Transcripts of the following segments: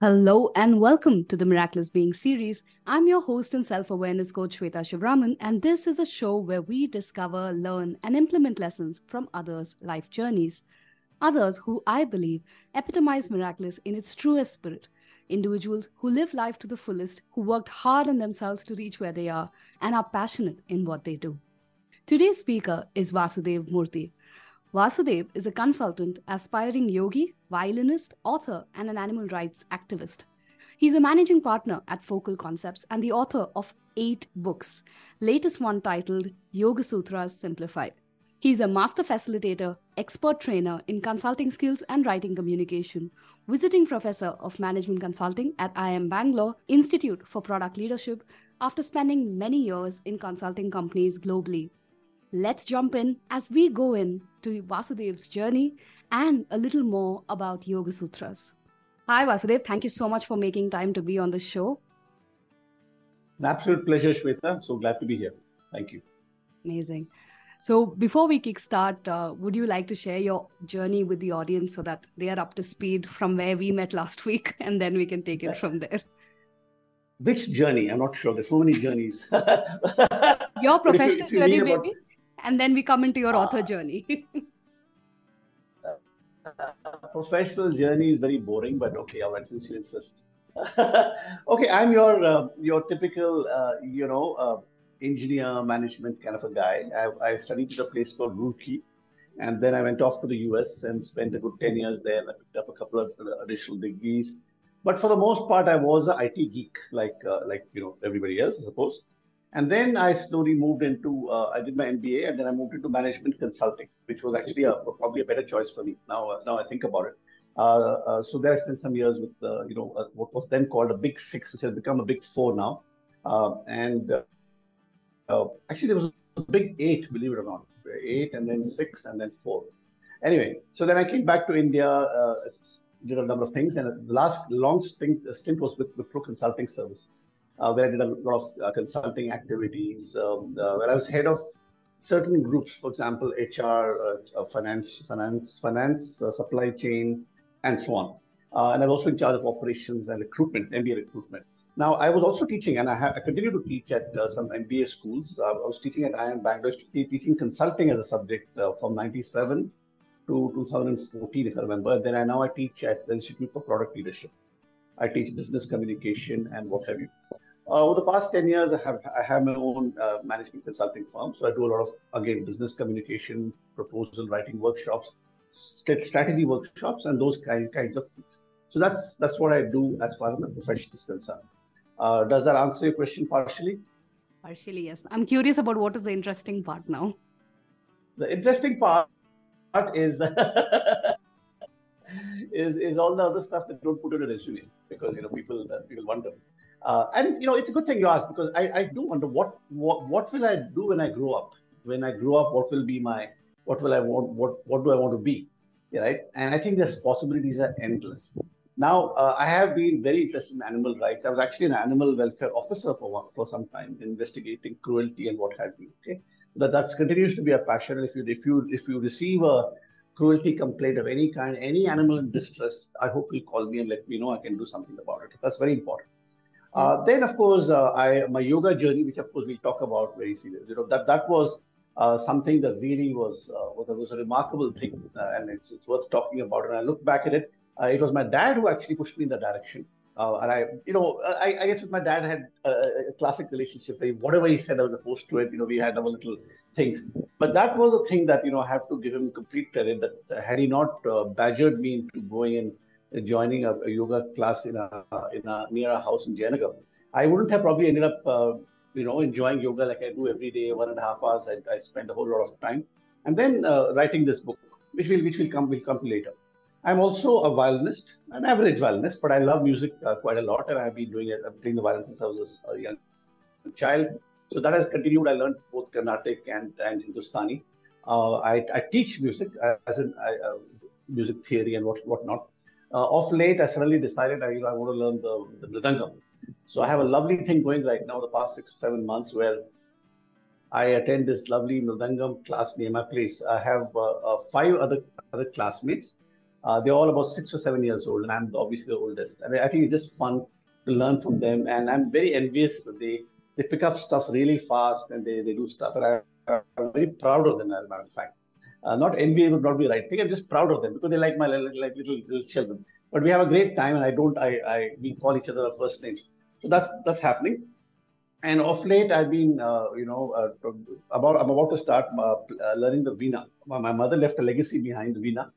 Hello and welcome to the Meraklis Being series. I'm your host and self awareness coach Shweta Shivraman, and this is a show where we discover, learn, and implement lessons from others' life journeys. Others who I believe epitomize meraklis in its truest spirit. Individuals who live life to the fullest, who worked hard on themselves to reach where they are, and are passionate in what they do. Today's speaker is Vasudev Murthy. Vasudev is a consultant, aspiring yogi, violinist, author, and an animal rights activist. He's a managing partner at Focal Concepts and the author of eight books, latest one titled Yoga Sutras Simplified. He's a master facilitator, expert trainer in consulting skills and writing communication, visiting professor of management consulting at IIM Bangalore Institute for Product Leadership after spending many years in consulting companies globally let's jump in as we go in to Vasudev's journey and a little more about Yoga Sutras. Hi, Vasudev. Thank you so much for making time to be on the show. An absolute pleasure, Shweta. So glad to be here. Thank you. Amazing. So, before we kickstart, uh, would you like to share your journey with the audience so that they are up to speed from where we met last week and then we can take it from there? Which journey? I'm not sure. There's so many journeys. your professional you, journey, maybe? And then we come into your author journey. professional journey is very boring, but okay, all right, since you insist. okay, I'm your uh, your typical, uh, you know, uh, engineer management kind of a guy. I, I, studied at a place called Roorkee, and then I went off to the US and spent a good 10 years there. I picked up a couple of additional degrees. But for the most part, I was an IT geek, like uh, like you know everybody else, I suppose. And then I slowly moved into, uh, I did my MBA and then I moved into management consulting, which was actually a, probably a better choice for me. Now, uh, now I think about it. Uh, uh so there I spent some years with, uh, you know, uh, what was then called a big six, which has become a big four now. and actually there was a big eight, believe it or not, eight and then six and then four. Anyway, so then I came back to India, did a number of things. And the last long stint, stint was with Wipro Consulting Services where I did a lot of uh, consulting activities, um, uh, where I was head of certain groups, for example, HR, uh, uh, finance, finance, finance, uh, supply chain, and so on. and I was also in charge of operations and recruitment, MBA recruitment. Now, I was also teaching, and I, ha- I continue to teach at some MBA schools. I was teaching at IIM Bangalore, teaching consulting as a subject from 97 to 2014, if I remember. And then I now I teach at the Institute for Product Leadership. I teach business communication and what have you. Uh, over the past 10 years, I have, I have my own uh, management consulting firm. So I do a lot of, again, business communication, proposal writing workshops, strategy workshops, and those kind, kinds of things. So that's that's what I do as far as my profession is concerned. Uh, does that answer your question partially? Partially, yes. I'm curious about what is the interesting part now. The interesting part is is, is all the other stuff that don't put it in a resume because you know people uh, people wonder. Uh, and you know, it's a good thing you ask because I, I do wonder what, what what will I do when I grow up? When I grow up, what will be my what will I want? What what do I want to be? Yeah, right? And I think the possibilities are endless. Now, uh, I have been very interested in animal rights. I was actually an animal welfare officer for for some time, investigating cruelty and what have you. Okay, that that continues to be a passion. If you if you if you receive a cruelty complaint of any kind, any animal in distress, I hope you'll call me and let me know I can do something about it. That's very important. Uh, then, of course, uh, I my yoga journey, which of course we'll talk about very seriously. You know that that was uh, something that really was uh, was, a, was a remarkable thing, uh, and it's it's worth talking about. And I look back at it, uh, it was my dad who actually pushed me in that direction. and I, you know, I, I, guess with my dad I had a, a classic relationship. Whatever he said, I was opposed to it. You know, we had our little things. But that was a thing that you know I have to give him complete credit. That had he not badgered me into going in joining a, a, yoga class in a in a near a house in Jayanagar, I wouldn't have probably ended up uh, you know enjoying yoga like I do every day, one and a half hours. I, I spend a whole lot of time, and then uh, writing this book, which will which will come will come later. I'm also a violinist, an average violinist, but I love music uh, quite a lot, and I've been doing it. I'm playing the violin since I was a young child. So that has continued. I learned both Carnatic and and Hindustani. Uh, I, I teach music uh, as in uh, music theory and what whatnot uh, of late, I suddenly decided I, you know, I want to learn the, the mridangam. So I have a lovely thing going right now, the past six or seven months, where I attend this lovely mridangam class near my place. I have uh, uh, five other other classmates, Uh, they're all about six or seven years old, and I'm obviously the oldest. And I think it's just fun to learn from them. And I'm very envious they, they pick up stuff really fast and they, they do stuff. And I, I'm very proud of them, as a matter of fact. Uh, not envy would not be right thing. I'm just proud of them because they like my like little, little children. But we have a great time, and I don't. I, I we call each other our first names. So that's that's happening. And of late, I've been, uh, you know, uh, about I'm about to start uh, uh, learning the vina. My mother left a legacy behind the veena,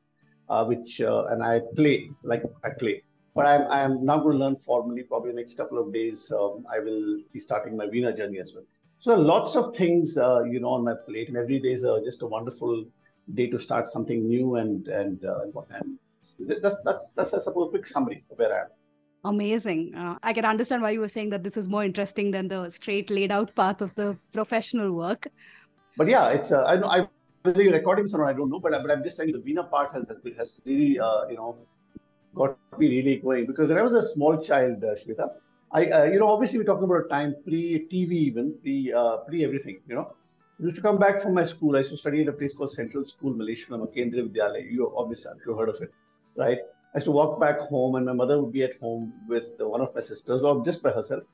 uh, which and I play like I play. But I'm I'm now going to learn formally. Probably next couple of days, um, I will be starting my vina journey as well. So lots of things, you know, on my plate, and every day is just a wonderful day to start something new and and uh, and that's that's that's I suppose a quick summary of where I am. Amazing. Uh, I can understand why you were saying that this is more interesting than the straight laid out path of the professional work. But yeah, it's uh, I know I whether you're recording this or not, I don't know, but but I'm just saying the Veena part has has really uh, you know got me really going because when I was a small child, uh, Shweta, I uh, you know obviously we're talking about a time pre TV even pre uh, pre everything, you know used to come back from my school. I used to study at a place called Central School, Malaysia, Kendriya Vidyalaya. You obviously, I'm heard of it, right? I used to walk back home, and my mother would be at home with one of my sisters, or just by herself,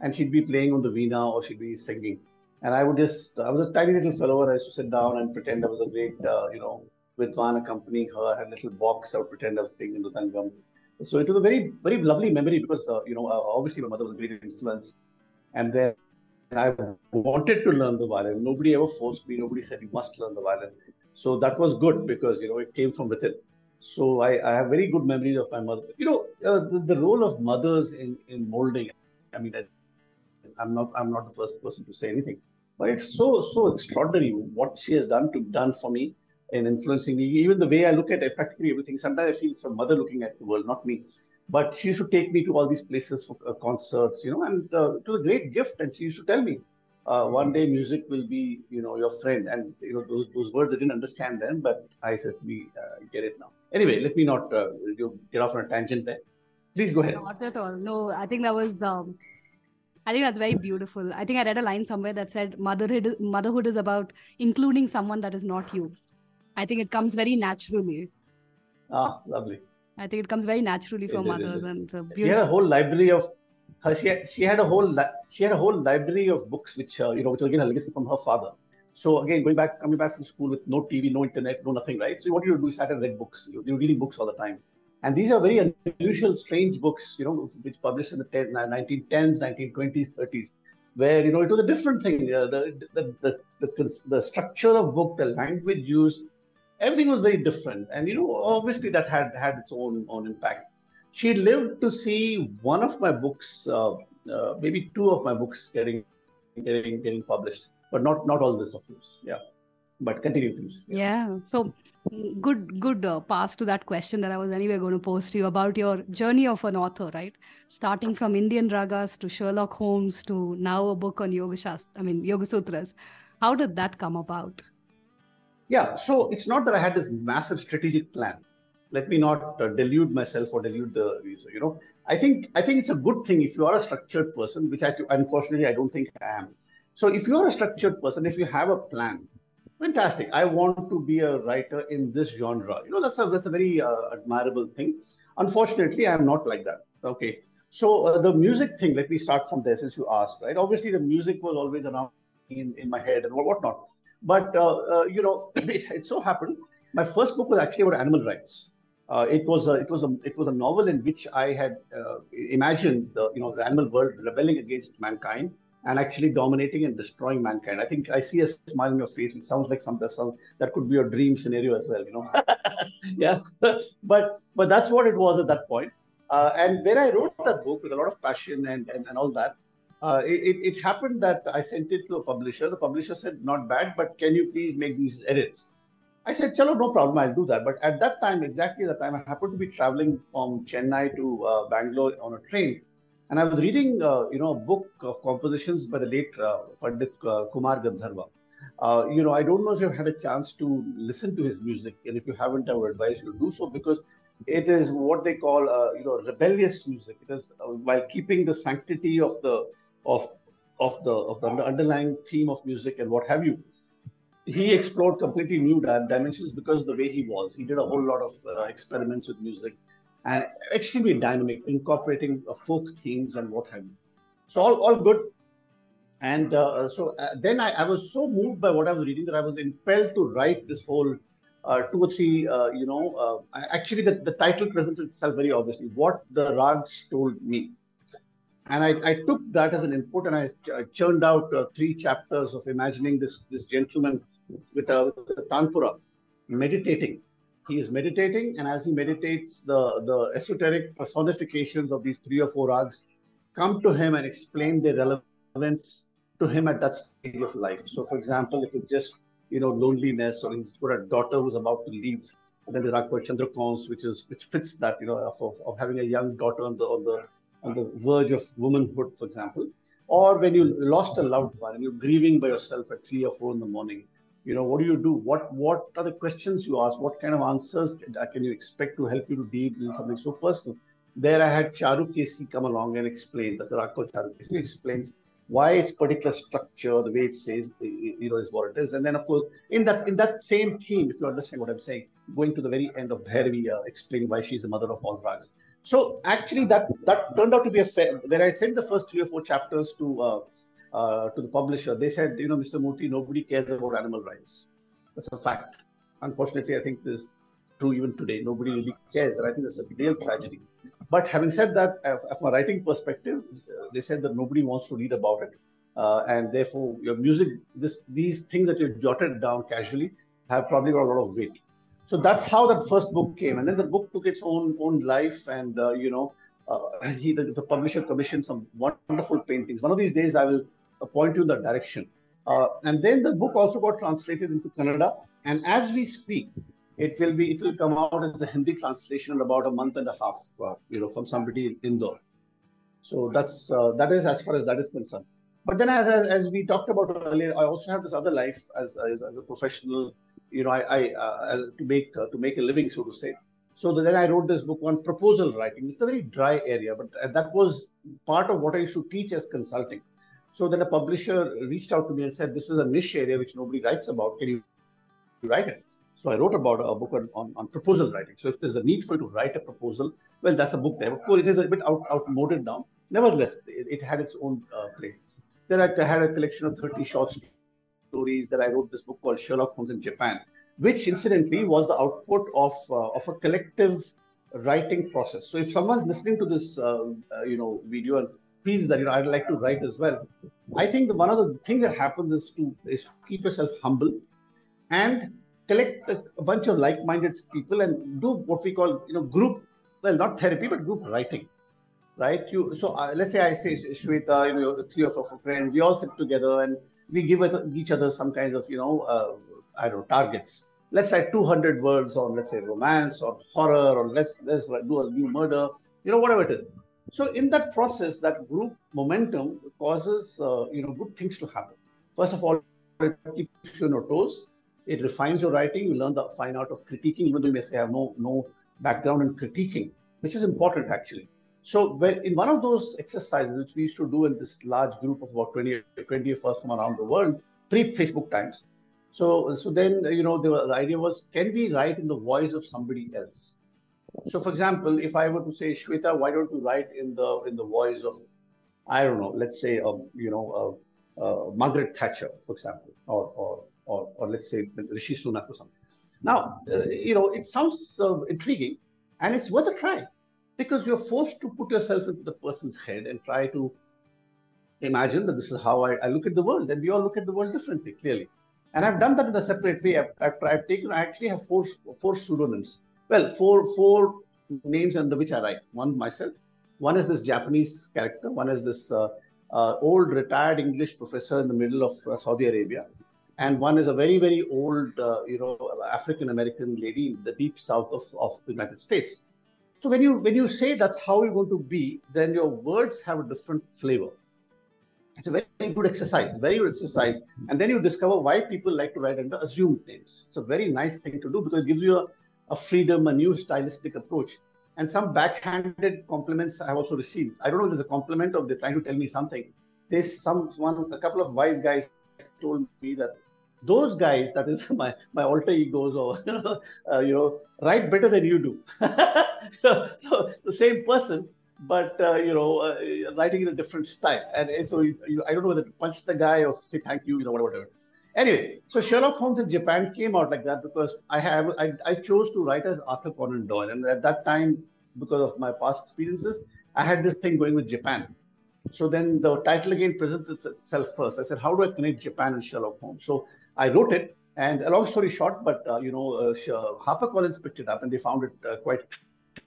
and she'd be playing on the veena or she'd be singing. And I would just, I was a tiny little fellow, and I used to sit down and pretend I was a great, uh, you know, Vidwan accompanying her. Had a little box. I would pretend I was playing in the tangam. So it was a very, very lovely memory because, uh, you know, uh, obviously my mother was a great influence. And then I wanted to learn the violin. Nobody ever forced me. Nobody said you must learn the violin. So that was good because you know it came from within. So I, I have very good memories of my mother. You know uh, the, the, role of mothers in, in molding. I mean, I, I'm not I'm not the first person to say anything, but it's so so extraordinary what she has done to done for me in influencing me. Even the way I look at it, practically everything. Sometimes I feel it's a mother looking at the world, not me but she used to take me to all these places for uh, concerts, you know, and uh, it was a great gift. And she used to tell me, uh, one day music will be, you know, your friend. And, you know, those, those words I didn't understand then, but I said, we uh, get it now. Anyway, let me not uh, get off on a tangent there. Please go ahead. Not at all. No, I think that was, um, I think that's very beautiful. I think I read a line somewhere that said, motherhood, motherhood is about including someone that is not you. I think it comes very naturally. Ah, lovely. I think it comes very naturally for mothers, and it's a beautiful. She had a whole library of. Her, she had, she had a whole she had a whole library of books which uh, you know which was again a legacy from her father. So again, going back, coming back from school with no TV, no internet, no nothing, right? So what you do, you sat and read books. You, are reading books all the time, and these are very unusual, strange books, you know, which published in the 10, 1910s, 1920s, 30s, where you know it was a different thing. Uh, the, the, the the the structure of book, the language used, everything was very different. And, you know, obviously that had had its own, own impact. She lived to see one of my books, uh, uh, maybe two of my books getting, getting, getting published, but not, not all this, of course. Yeah. But continue, please. Yeah. So good, good uh, pass to that question that I was anyway going to pose to you about your journey of an author, right? Starting from Indian ragas to Sherlock Holmes to now a book on Yoga Shastra, I mean, Yoga Sutras. How did that come about? Yeah, so it's not that I had this massive strategic plan. Let me not uh, delude myself or delude the user. You know, I think I think it's a good thing if you are a structured person, which I unfortunately I don't think I am. So if you are a structured person, if you have a plan, fantastic. I want to be a writer in this genre. You know, that's a that's a very uh, admirable thing. Unfortunately, I am not like that. Okay. So uh, the music thing, let me start from there since you asked, right? Obviously, the music was always around in, in my head and whatnot. But uh, uh, you know, it, it, so happened my first book was actually about animal rights. Uh, it was a, it was a it was a novel in which I had imagined the you know the animal world rebelling against mankind and actually dominating and destroying mankind. I think I see a smile on your face, which sounds like something that, that could be a dream scenario as well, you know. yeah, but but that's what it was at that point. Uh, and when I wrote that book with a lot of passion and, and, and all that, uh, it, it happened that I sent it to a publisher. The publisher said, not bad, but can you please make these edits? I said, chalo, no problem, I'll do that. But at that time, exactly the time, I happened to be traveling from Chennai to uh, Bangalore on a train. And I was reading, uh, you know, a book of compositions by the late uh, Pandit uh, Kumar Gandharva. You know, I don't know if you've had a chance to listen to his music. And if you haven't, I would advise you to do so because it is what they call, you know, rebellious music. It is while keeping the sanctity of the of of the of the underlying theme of music and what have you. he explored completely new dimensions because the way he was. He did a whole lot of uh, experiments with music and extremely dynamic, incorporating uh, folk themes and what have you. So all, all good. And uh, so uh, then I, I, was so moved by what I was reading that I was impelled to write this whole uh, two or three, uh, you know, actually the, the title presents itself very obviously, What the Raags Told Me. And I, I took that as an input and I, I churned out uh, three chapters of imagining this, this gentleman with a, with a tanpura, meditating. He is meditating, and as he meditates, the, the esoteric personifications of these three or four rags come to him and explain their relevance to him at that stage of life. So, for example, if it's just you know loneliness, or he's got a daughter who's about to leave, then the rag called Chandrakauns, which is which fits that you know of, of, of having a young daughter on the on the on the verge of womanhood, for example, or when you lost a loved one and you're grieving by yourself at three or four in the morning, you know what do you do? What what are the questions you ask? What kind of answers can you expect to help you to deal with something so personal? There i had Charukesi come along and explain that the Rakko Charukesi explains why its particular structure the way it says you know is what it is. And then of course in that in that same theme if you understand what i'm saying going to the very end of bhairavi uh, explaining why she's the mother of all rags so actually that that turned out to be a fair when i sent the first three or four chapters to uh, uh, to the publisher, they said, you know, Mr. Murthy, nobody cares about animal rights. That's a fact. Unfortunately, I think this is true even today. Nobody really cares, and I think that's a real tragedy. But having said that, uh, from a writing perspective, uh, they said that nobody wants to read about it, uh, and therefore your music, this these things that you jotted down casually, have probably got a lot of weight. So that's how that first book came, and then the book took its own own life, and uh, you know, uh, he the, the publisher commissioned some wonderful paintings. One of these days, I will point you in that direction. Uh, and then the book also got translated into Kannada. And as we speak, it will be it will come out as a Hindi translation in about a month and a half, uh, you know, from somebody in Indore. So that's uh, that is as far as that is concerned. But then, as, as, as we talked about earlier, I also have this other life as, as, as a professional. You know, I, I uh, to make uh, to make a living, so to say. So then I wrote this book on proposal writing. It's a very dry area, but that was part of what I used to teach as consulting. So then a publisher reached out to me and said, This is a niche area which nobody writes about. Can you write it? So I wrote about a book on, on, on, proposal writing. So if there's a need for you to write a proposal, well, that's a book there. Of course, it is a bit out, outmoded now. Nevertheless, it, it had its own uh, place. Then I had a collection of 30 short stories that I wrote this book called Sherlock Holmes in Japan, which incidentally was the output of, uh, of a collective writing process. So if someone's listening to this, uh, uh you know, video and feels that you know I'd like to write as well. I think the, one of the things that happens is to is to keep yourself humble and collect a, a bunch of like-minded people and do what we call you know group well not therapy but group writing right you so uh, let's say i say shweta you know three of our friends we all sit together and we give each other some kinds of you know uh, i don't know targets let's write 200 words on let's say romance or horror or let's let's do a new murder you know whatever it is so in that process, that group momentum causes uh, you know good things to happen. First of all, it keeps you on your toes. It refines your writing. You learn the fine art of critiquing, even though you may say I have no no background in critiquing, which is important actually. So when, in one of those exercises which we used to do in this large group of about 20, 20 of us from around the world, pre-Facebook times. So so then you know the, idea was can we write in the voice of somebody else? So, for example, if I were to say, Shweta, why don't you write in the in the voice of, I don't know, let's say, um, you know, uh, uh, Margaret Thatcher, for example, or or or, or let's say Rishi Sunak or something. Now, uh, you know, it sounds uh, intriguing, and it's worth a try, because you're forced to put yourself into the person's head and try to imagine that this is how I, I look at the world, and we all look at the world differently, clearly. And I've done that in a separate way. I've, I've, I've taken, I actually have four four pseudonyms well, four four names under which I write. One myself. One is this Japanese character. One is this uh, uh, old retired English professor in the middle of uh, Saudi Arabia, and one is a very very old uh, you know African American lady in the deep south of, of the United States. So when you when you say that's how you're going to be, then your words have a different flavor. It's a very, good exercise, very good exercise, and then you discover why people like to write under assumed names. It's a very nice thing to do because it gives you a a freedom, a new stylistic approach. And some backhanded compliments I have also received. I don't know if it's a compliment or they're trying to tell me something. There's some one, a couple of wise guys told me that those guys, that is my, my alter egos, or uh, you know, write better than you do. so, so, the same person, but uh, you know, uh, writing in a different style. And, and so you, you, I don't know whether to punch the guy or say thank you, you know, whatever. it is Anyway, so Sherlock Holmes in Japan came out like that because I have I, I chose to write as Arthur Conan Doyle, and at that time, because of my past experiences, I had this thing going with Japan. So then the title again presented itself first. I said, how do I connect Japan and Sherlock Holmes? So I wrote it, and a long story short, but uh, you know, uh, HarperCollins picked it up and they found it uh, quite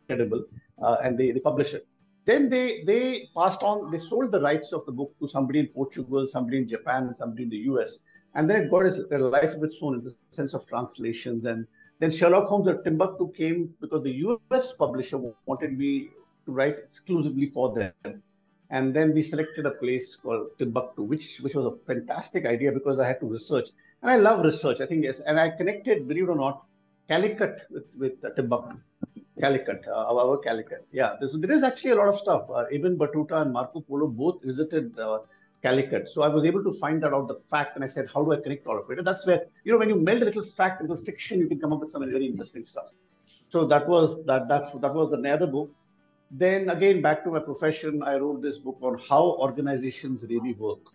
credible, uh, and they, they published it. Then they they passed on, they sold the rights of the book to somebody in Portugal, somebody in Japan, and somebody in the US. And then it got a life of its own in the sense of translations. And then Sherlock Holmes at Timbuktu came because the US publisher wanted me to write exclusively for them. And then we selected a place called Timbuktu, which which was a fantastic idea because I had to research. And I love research. I think yes. And I connected, believe it or not, Calicut with, with uh, Timbuktu. Calicut, uh, our Calicut. Yeah, so there is actually a lot of stuff. Uh, Ibn Battuta and Marco Polo both visited uh, Calicut. So I was able to find that out the fact, and I said, how do I connect all of it? And that's where you know when you meld a little fact into fiction, you can come up with some very interesting stuff. So that was that that that was the nether book. Then again, back to my profession, I wrote this book on how organizations really work,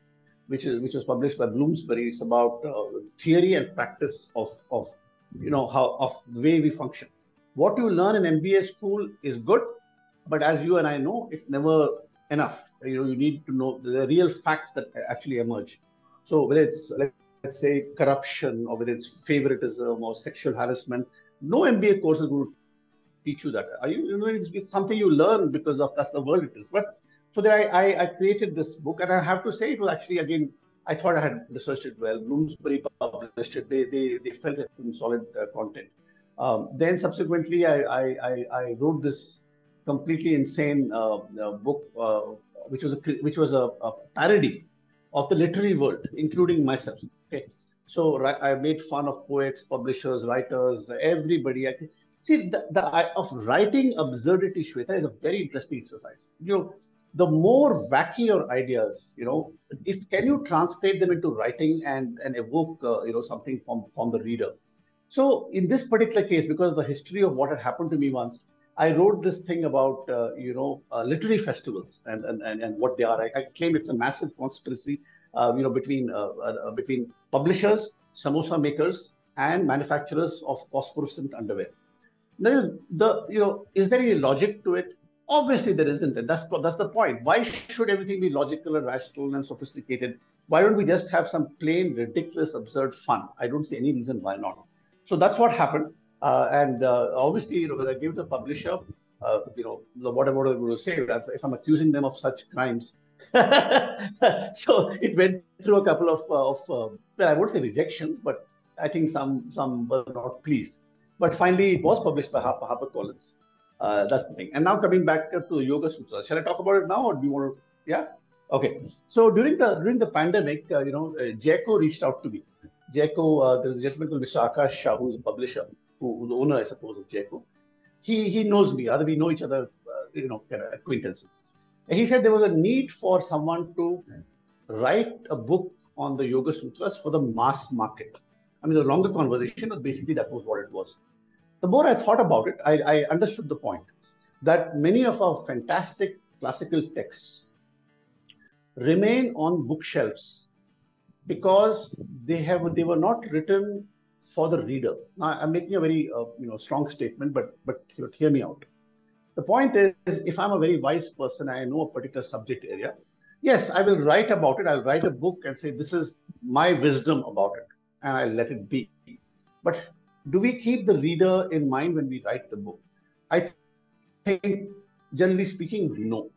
which is which was published by Bloomsbury. It's about uh, theory and practice of of you know how of the way we function. What you learn in MBA school is good, but as you and I know, it's never enough. You know, you need to know the real facts that actually emerge. So whether it's let's say corruption or whether it's favoritism or sexual harassment, no MBA course is going to teach you that. Are you, you know, it's, it's, something you learn because of that's the world it is. But so then I, I, I, created this book, and I have to say it was actually again I thought I had researched it well. Bloomsbury published it. They they, they felt it some solid uh, content. Um, then subsequently I, I, I wrote this completely insane uh, uh, book, uh, which was a which was a, a, parody of the literary world, including myself. Okay, so I made fun of poets, publishers, writers, everybody. I, See, the, the of writing absurdity, Shweta, is a very interesting exercise. You know, the more wacky your ideas, you know, if can you translate them into writing and and evoke, uh, you know, something from from the reader. So in this particular case, because the history of what had happened to me once, I wrote this thing about uh, you know uh, literary festivals and, and and and what they are. I, I claim it's a massive conspiracy, uh, you know, between uh, uh, between publishers, samosa makers, and manufacturers of phosphorescent underwear the, the you know is there any logic to it obviously there isn't. And that's that's the point. Why should everything be logical and rational and sophisticated? Why don't we just have some plain ridiculous absurd fun? I don't see any reason why not. So that's what happened. Uh, and uh, obviously you know when i gave the publisher uh, you know whatever i'm going to say if i'm accusing them of such crimes so it went through a couple of, uh, of uh, well i won't say rejections but i think some some were not pleased. But finally, it was published by Harper, Harper Collins. Uh, that's the thing. And now coming back to the Yoga Sutra, shall I talk about it now, or do you want to? Yeah. Okay. So during the during the pandemic, uh, you know, uh, reached out to me. Jaico, uh, there's a gentleman called Mr. Akash Shah, who's a publisher, who, who's the owner, I suppose, of Jaico. He he knows me. Other we know each other, uh, you know, kind of acquaintances. And he said there was a need for someone to write a book on the Yoga Sutras for the mass market. I mean, the longer conversation, but basically that was what it was the more I thought about it, I, I understood the point that many of our fantastic classical texts remain on bookshelves because they have they were not written for the reader. Now, I'm making a very uh, you know strong statement, but but hear me out. The point is, if I'm a very wise person, I know a particular subject area. Yes, I will write about it. I'll write a book and say this is my wisdom about it, and I'll let it be. But do we keep the reader in mind when we write the book? I think, generally speaking, no.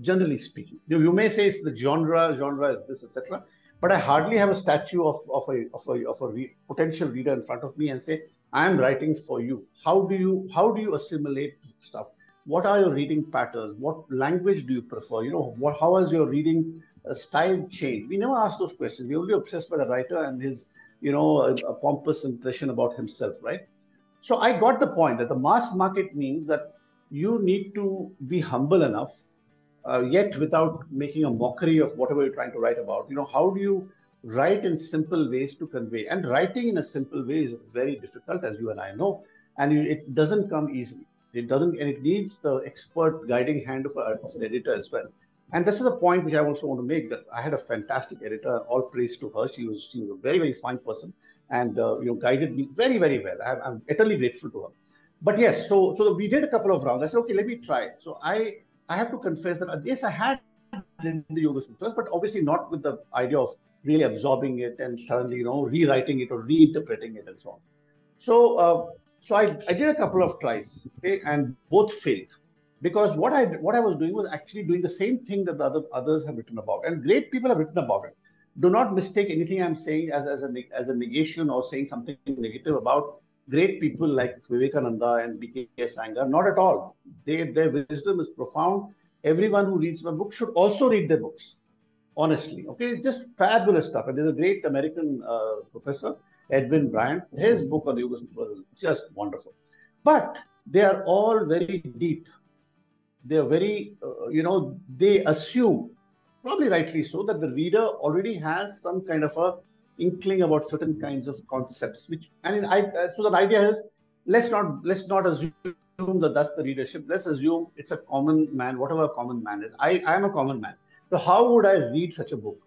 Generally speaking, you, may say it's the genre, genre is this, etc. But I hardly have a statue of, of a of a of a re- potential reader in front of me and say, "I am writing for you." How do you how do you assimilate stuff? What are your reading patterns? What language do you prefer? You know, what how has your reading uh, style changed? We never ask those questions. We're only obsessed by the writer and his you know, a, a pompous impression about himself, right? So I got the point that the mass market means that you need to be humble enough, uh, yet without making a mockery of whatever you're trying to write about. You know, how do you write in simple ways to convey. And writing in a simple way is very difficult, as you and I know, and it doesn't come easily. It doesn't, and it needs the expert guiding hand of, a, of an editor as well. And this is a point which I also want to make that I had a fantastic editor. All praise to her. She was she was a very very fine person, and uh, you know guided me very very well. I'm, I'm eternally grateful to her. But yes, so so we did a couple of rounds. I said, okay, let me try. So I I have to confess that yes, I had in the Yoga Sutras, but obviously not with the idea of really absorbing it and suddenly you know rewriting it or reinterpreting it and so on. So uh, so I, I did a couple of tries, okay, and both failed because what I what I was doing was actually doing the same thing that the other others have written about, and great people have written about it. Do not mistake anything I'm saying as, as a as a negation or saying something negative about great people like Vivekananda and B.K.S. Iyengar. Not at all. They, their wisdom is profound. Everyone who reads my book should also read their books. Honestly, okay, it's just fabulous stuff. And there's a great American uh, professor Edwin Bryant. His book on Yoga was just wonderful. But they are all very deep. They are very, uh, you know, they assume, probably rightly so, that the reader already has some kind of a inkling about certain kinds of concepts. Which, and I, uh, so the idea is, let's not let's not assume that that's the readership. Let's assume it's a common man, whatever a common man is. I, I am a common man. So how would I read such a book?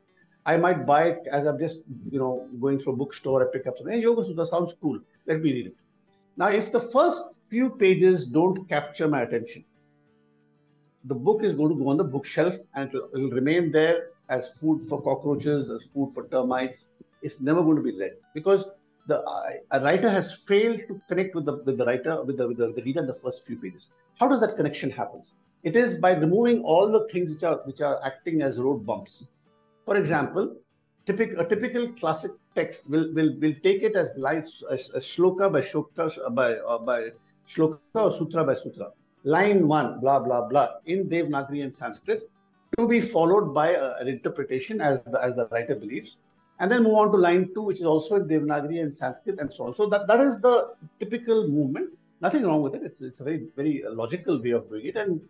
I might buy it as I'm just, you know, going through a bookstore. I pick up something. Hey, Yoga Sutra sounds cool. Let me read it. Now, if the first few pages don't capture my attention, the book is going to go on the bookshelf and it'll, remain there as food for cockroaches, as food for termites. It's never going to be read because the uh, a writer has failed to connect with the with the writer with the, with the, the reader in the first few pages. How does that connection happen? It is by removing all the things which are which are acting as road bumps for example, typical, a typical classic text will, will, will take it as lines, as, as shloka by shloka by, uh, by shloka or sutra by sutra. Line one, blah, blah, blah, in Devanagari and Sanskrit, to be followed by an interpretation as the, as the writer believes. And then move on to line two, which is also in Devanagari and Sanskrit and so on. So that, that is the typical movement. Nothing wrong with it. It's, it's a very, very logical way of doing it. And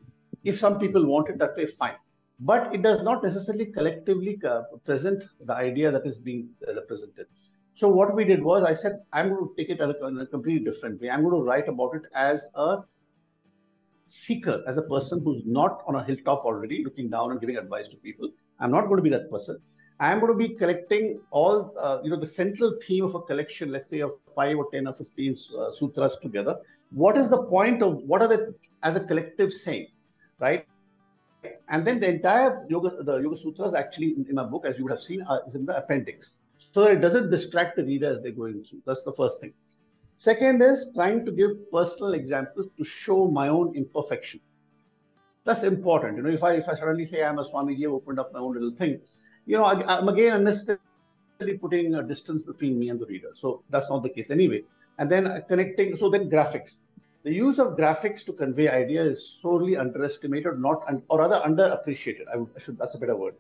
if some people want it that way, fine but it does not necessarily collectively uh, present the idea that is being uh, represented. So what we did was I said, I'm going to take it in a completely different way. I'm going to write about it as a seeker, as a person who's not on a hilltop already looking down and giving advice to people. I'm not going to be that person. I'm going to be collecting all, uh, you know, the central theme of a collection, let's say of five or 10 or 15 uh, sutras together. What is the point of, what are they as a collective saying, right? And then the entire Yoga, the Yoga Sutras actually in, in my book, as you would have seen, uh, is in the appendix. So it doesn't distract the reader as they're going through. That's the first thing. Second is trying to give personal examples to show my own imperfection. That's important. You know, if I if I suddenly say I'm a Swamiji, I've opened up my own little thing, you know, I, am again unnecessarily putting a distance between me and the reader. So that's not the case anyway. And then uh, connecting, so then graphics the use of graphics to convey idea is sorely underestimated, not or rather underappreciated. I, I should that's a better word.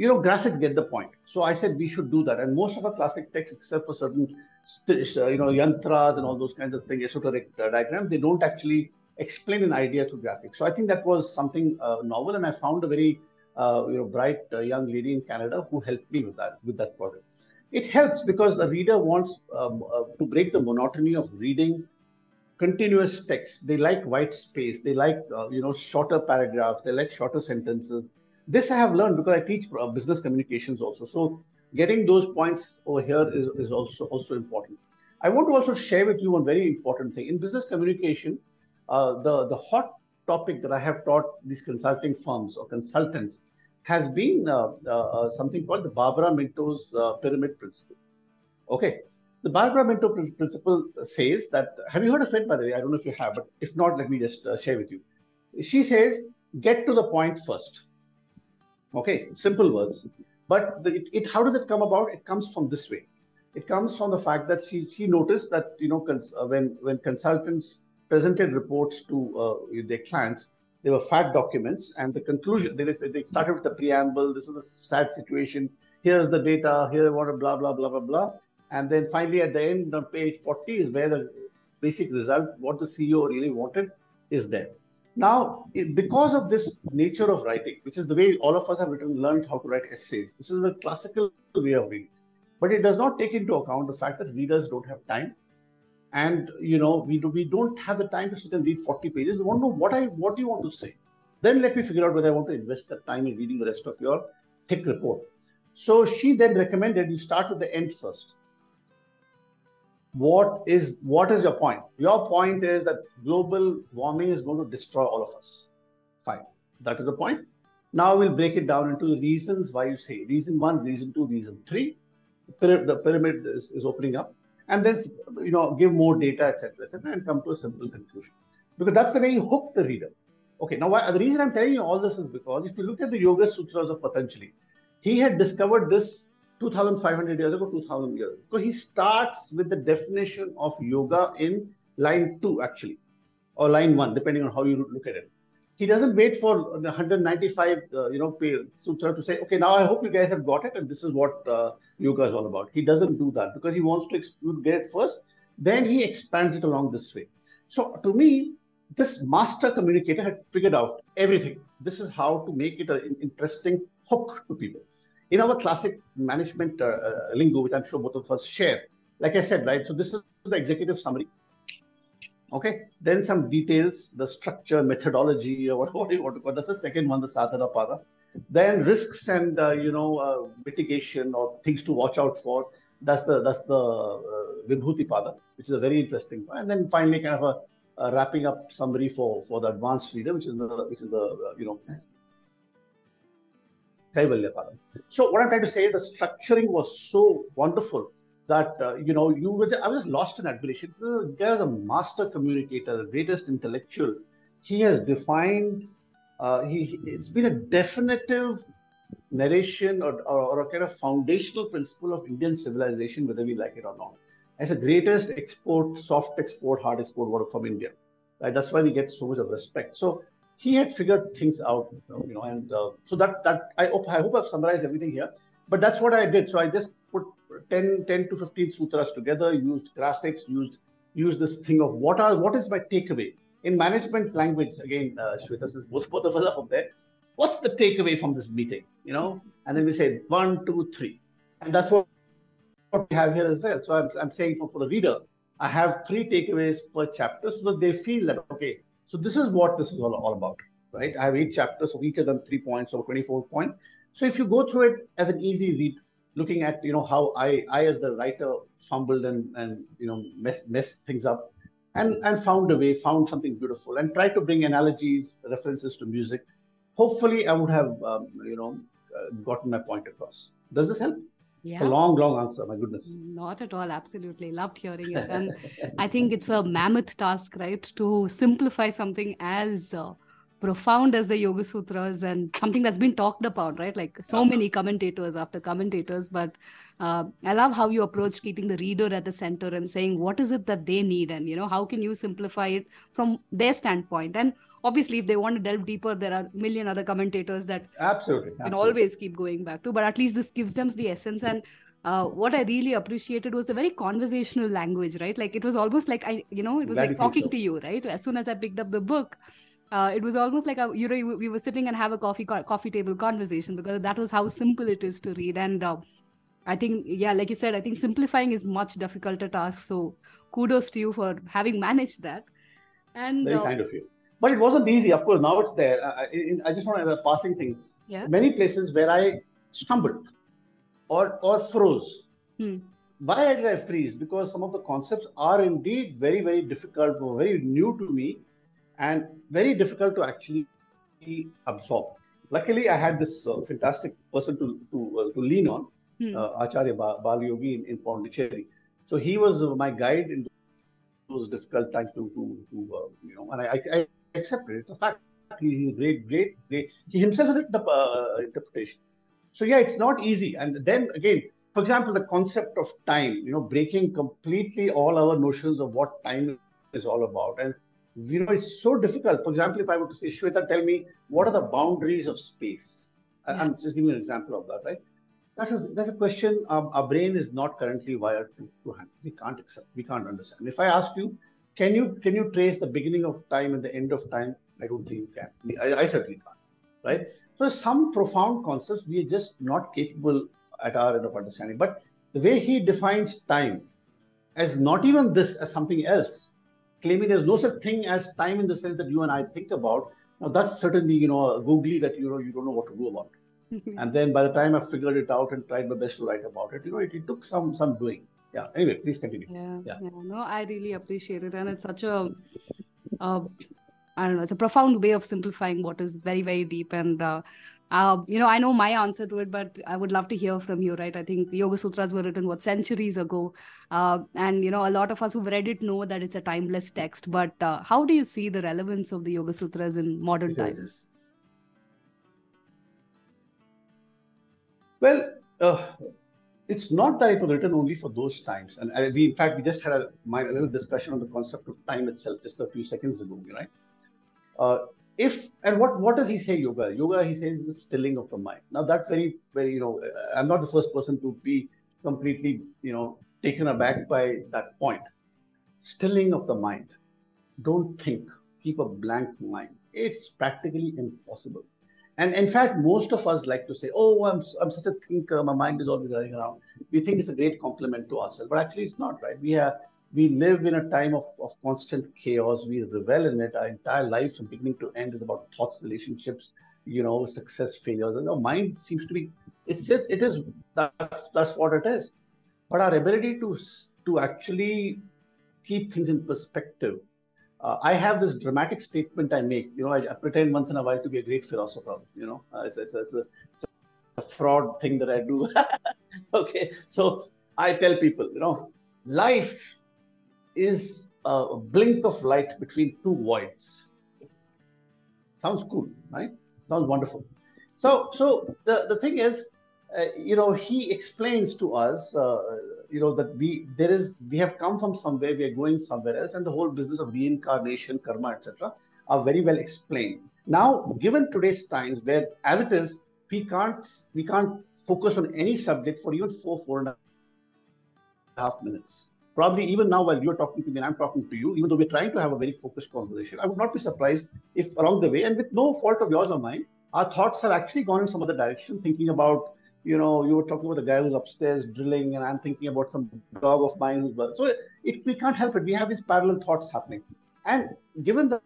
You know, graphics get the point. So I said we should do that. And most of our classic texts, except for certain, you know, yantras and all those kinds of things, esoteric uh, diagrams, they don't actually explain an idea through graphics. So I think that was something uh, novel, and I found a very uh, you know bright uh, young lady in Canada who helped me with that with that project. It helps because the reader wants um, uh, to break the monotony of reading continuous text. They like white space. They like uh, you know shorter paragraphs. They like shorter sentences. This I have learned because I teach uh, business communications also. So getting those points over here is, is also also important. I want to also share with you one very important thing in business communication. Uh, the the hot topic that I have taught these consulting firms or consultants has been uh, uh, uh something called the Barbara Minto's pyramid principle. Okay, the Barbara Minto principle says that, have you heard of it, by the way? I don't know if you have, but if not, let me just uh, share with you. She says, get to the point first. Okay, simple words. But the, it, it, how does it come about? It comes from this way. It comes from the fact that she, she noticed that, you know, cons, uh, when, when consultants presented reports to uh, their clients, they were fat documents and the conclusion, they, they started with the preamble, this is a sad situation, here's the data, here what blah, blah, blah, blah, blah and then finally, at the end on page 40 is where the basic result, what the CEO really wanted, is there. Now, because of this nature of writing, which is the way all of us have written, learned how to write essays, this is the classical way of reading. But it does not take into account the fact that readers don't have time, and you know we do we don't have the time to sit and read 40 pages. We want to know what I what do you want to say. Then let me figure out whether I want to invest that time in reading the rest of your thick report. So she then recommended you start with the end first. What is what is your point? Your point is that global warming is going to destroy all of us. Fine, that is the point. Now we'll break it down into reasons why you say reason one, reason two, reason three. The pyramid is, is opening up, and then you know give more data, etc., etc., and come to a simple conclusion. Because that's the way you hook the reader. Okay, now why, the reason I'm telling you all this is because if you look at the Yoga Sutras of Patanjali, he had discovered this 2500 years ago, 2000 years ago. So he starts with the definition of yoga in line 2, actually, or line 1, depending on how you look at it. He doesn't wait for the 195, uh, you know, sutra to say, okay, now I hope you guys have got it, and this is what uh, yoga is all about. He doesn't do that because he wants to get it first, then he expands it along this way. So to me, this master communicator had figured out everything. This is how to make it an interesting hook to people. In our classic management uh, uh, lingo, which I'm sure both of us share, like I said, right? So this is the executive summary. Okay, then some details, the structure, methodology, or what, do you want to call. That's the second one, the sadhana pada. Then risks and uh, you know uh, mitigation or things to watch out for. That's the that's the uh, vibhuti pada, which is a very interesting one. And then finally, kind of a uh, wrapping up summary for for the advanced reader, which is the which is the uh, you know Kaivalya. So what I'm trying to say is the structuring was so wonderful that uh, you know you were I was lost in admiration. There's a master communicator, the greatest intellectual. He has defined. Uh, he it's been a definitive narration or, or, or, a kind of foundational principle of Indian civilization, whether we like it or not as the greatest export, soft export, hard export from India. Right? That's why we get so much of respect. So he had figured things out, you know, and uh, so that that I hope I hope I've summarized everything here. But that's what I did. So I just put 10, 10 to 15 sutras together, used graphics, used used this thing of what are what is my takeaway in management language again, uh, Shweta, says both both of us are from there. What's the takeaway from this meeting? You know, and then we say one, two, three, and that's what what we have here as well. So I'm, I'm saying for, for the reader, I have three takeaways per chapter so that they feel that, okay, so this is what this is all, all about, right? I have eight chapters, so each of them three points or 24 points. So if you go through it as an easy read, looking at, you know, how I, I as the writer fumbled and, and you know, messed things up and, and found a way, found something beautiful and tried to bring analogies, references to music. Hopefully I would have, um, you know, uh, gotten my point across. Does this help? Yeah. A long, long answer. My goodness. Not at all. Absolutely. Loved hearing it. And I think it's a mammoth task, right? To simplify something as uh, profound as the Yoga Sutras and something that's been talked about, right? Like so many commentators after commentators. But uh, I love how you approach keeping the reader at the center and saying, what is it that they need? And, you know, how can you simplify it from their standpoint? And obviously if they want to delve deeper there are a million other commentators that absolutely, can always keep going back to but at least this gives them the essence and uh, what I really appreciated was the very conversational language, right? Like it was almost like I, you know, it was like talking so. to you, right? As soon as I picked up the book, uh, it was almost like a, you know, we were sitting and have a coffee coffee table conversation because that was how simple it is to read. And uh, I think, yeah, like you said, I think simplifying is much difficult task. So kudos to you for having managed that. And very uh, kind of you but it wasn't easy. Of course, now it's there. I, I just want to add a passing thing. Yeah. Many places where I stumbled or or froze. Hmm. Why did I freeze? Because some of the concepts are indeed very very difficult, or very new to me, and very difficult to actually absorb. Luckily, I had this uh, fantastic person to to uh, to lean on, hmm. uh, Acharya ba- Bal Yogi in, in Pondicherry. So he was my guide in those difficult times to to, to uh, you know, and I, I accepted. It's a fact. He's great, great, great. He himself has written the uh, interpretation. So yeah, it's not easy. And then again, for example, the concept of time, you know, breaking completely all our notions of what time is all about. And you know, it's so difficult. For example, if I were to say, Shweta, tell me what are the boundaries of space? Yeah. I'm just giving an example of that, right? That's a, that's a question um, our brain is not currently wired to, to handle. We can't accept, we can't understand. If I ask you, can you can you trace the beginning of time and the end of time? I don't think you can. I, I certainly can't. Right? So some profound concepts we are just not capable at our end of understanding. But the way he defines time as not even this, as something else, claiming there's no such thing as time in the sense that you and I think about, now that's certainly, you know, googly that you know you don't know what to do about. and then by the time I figured it out and tried my best to write about it, you know, it, it took some some doing. Yeah. Anyway, please continue. Yeah, yeah. yeah. No, I really appreciate it, and it's such a, uh, I don't know, it's a profound way of simplifying what is very very deep and. Uh, uh, you know, I know my answer to it, but I would love to hear from you, right? I think Yoga Sutras were written, what, centuries ago. Uh, and, you know, a lot of us who've read it know that it's a timeless text. But uh, how do you see the relevance of the Yoga Sutras in modern times? Well, uh, it's not that it was written only for those times. And uh, we, in fact, we just had a, my, a little discussion on the concept of time itself just a few seconds ago, right? Uh, if and what what does he say yoga? Yoga he says is the stilling of the mind. Now that's very very you know i'm not the first person to be completely you know taken aback by that point. Stilling of the mind. Don't think. Keep a blank mind. It's practically impossible and in fact, most of us like to say, oh, I'm, I'm such a thinker, my mind is always running around. We think it's a great compliment to ourselves, but actually it's not, right? We are we live in a time of, of constant chaos. We revel in it. Our entire life from beginning to end is about thoughts, relationships, you know, success, failures. And our mind seems to be, it's just, it is, that's, that's what it is. But our ability to, to actually keep things in perspective uh, I have this dramatic statement I make. You know, I, I, pretend once in a while to be a great philosopher. You know, uh, it's, it's, it's, a, it's, a, fraud thing that I do. okay, so I tell people, you know, life is a blink of light between two voids. Sounds cool, right? Sounds wonderful. So, so the, the thing is, you know, he explains to us, uh, you know, that we there is we have come from somewhere, we are going somewhere else, and the whole business of reincarnation, karma, etc., are very well explained. Now, given today's times, where as it is, we can't we can't focus on any subject for even four four and a half minutes. Probably even now, while you're talking to me and I'm talking to you, even though we're trying to have a very focused conversation, I would not be surprised if along the way, and with no fault of yours or mine, our thoughts have actually gone in some other direction, thinking about you know, you were talking about the guy who's upstairs drilling, and I'm thinking about some dog of mine who's so it, we can't help it. We have these parallel thoughts happening, and given the,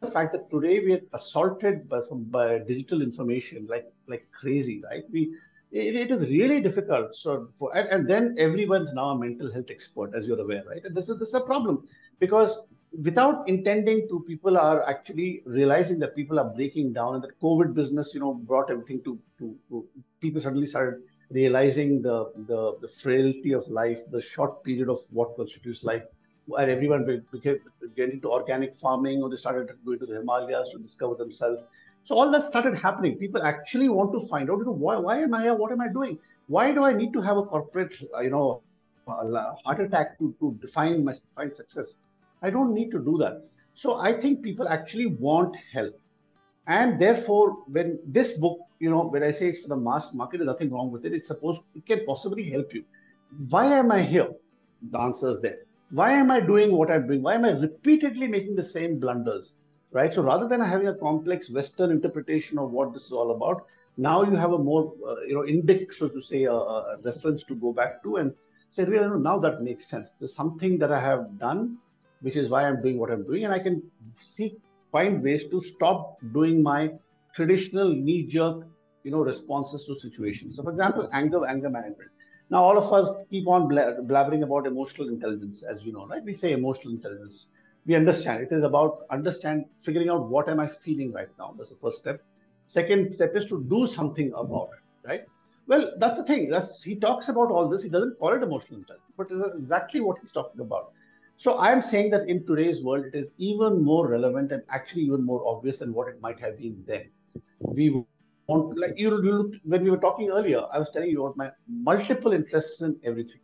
the fact that today we are assaulted by, some, by digital information like like crazy, right? We it, it is really difficult. So for and, and then everyone's now a mental health expert, as you're aware, right? And this is this is a problem because without intending to, people are actually realizing that people are breaking down, and that COVID business, you know, brought everything to, to, to people suddenly started realizing the, the the frailty of life, the short period of what constitutes life, where everyone became getting into organic farming, or they started going to the Himalayas to discover themselves. So all that started happening. People actually want to find out, you know, why, why am I here? What am I doing? Why do I need to have a corporate, you know, heart attack to, to define my define success? I don't need to do that. So I think people actually want help. And therefore, when this book, you know, when I say it's for the mass market, there's nothing wrong with it. It's supposed it can possibly help you. Why am I here? The answer is there. Why am I doing what I'm doing? Why am I repeatedly making the same blunders? Right. So rather than having a complex Western interpretation of what this is all about, now you have a more, uh, you know, index, so to say, a, a reference to go back to and say, really, now that makes sense. There's something that I have done which is why I'm doing what I'm doing. And I can seek, find ways to stop doing my traditional knee jerk, you know, responses to situations. So, for example, anger, anger management. Now, all of us keep on blabbering about emotional intelligence, as you know, right? We say emotional intelligence. We understand it is about understand figuring out what am I feeling right now. That's the first step. Second step is to do something about it, right? Well, that's the thing. That's he talks about all this. He doesn't call it emotional intelligence, but that's exactly what he's talking about. So I'm saying that in today's world, it is even more relevant and actually even more obvious than what it might have been then. We want, like you, looked, when we were talking earlier, I was telling you about my multiple interests in everything.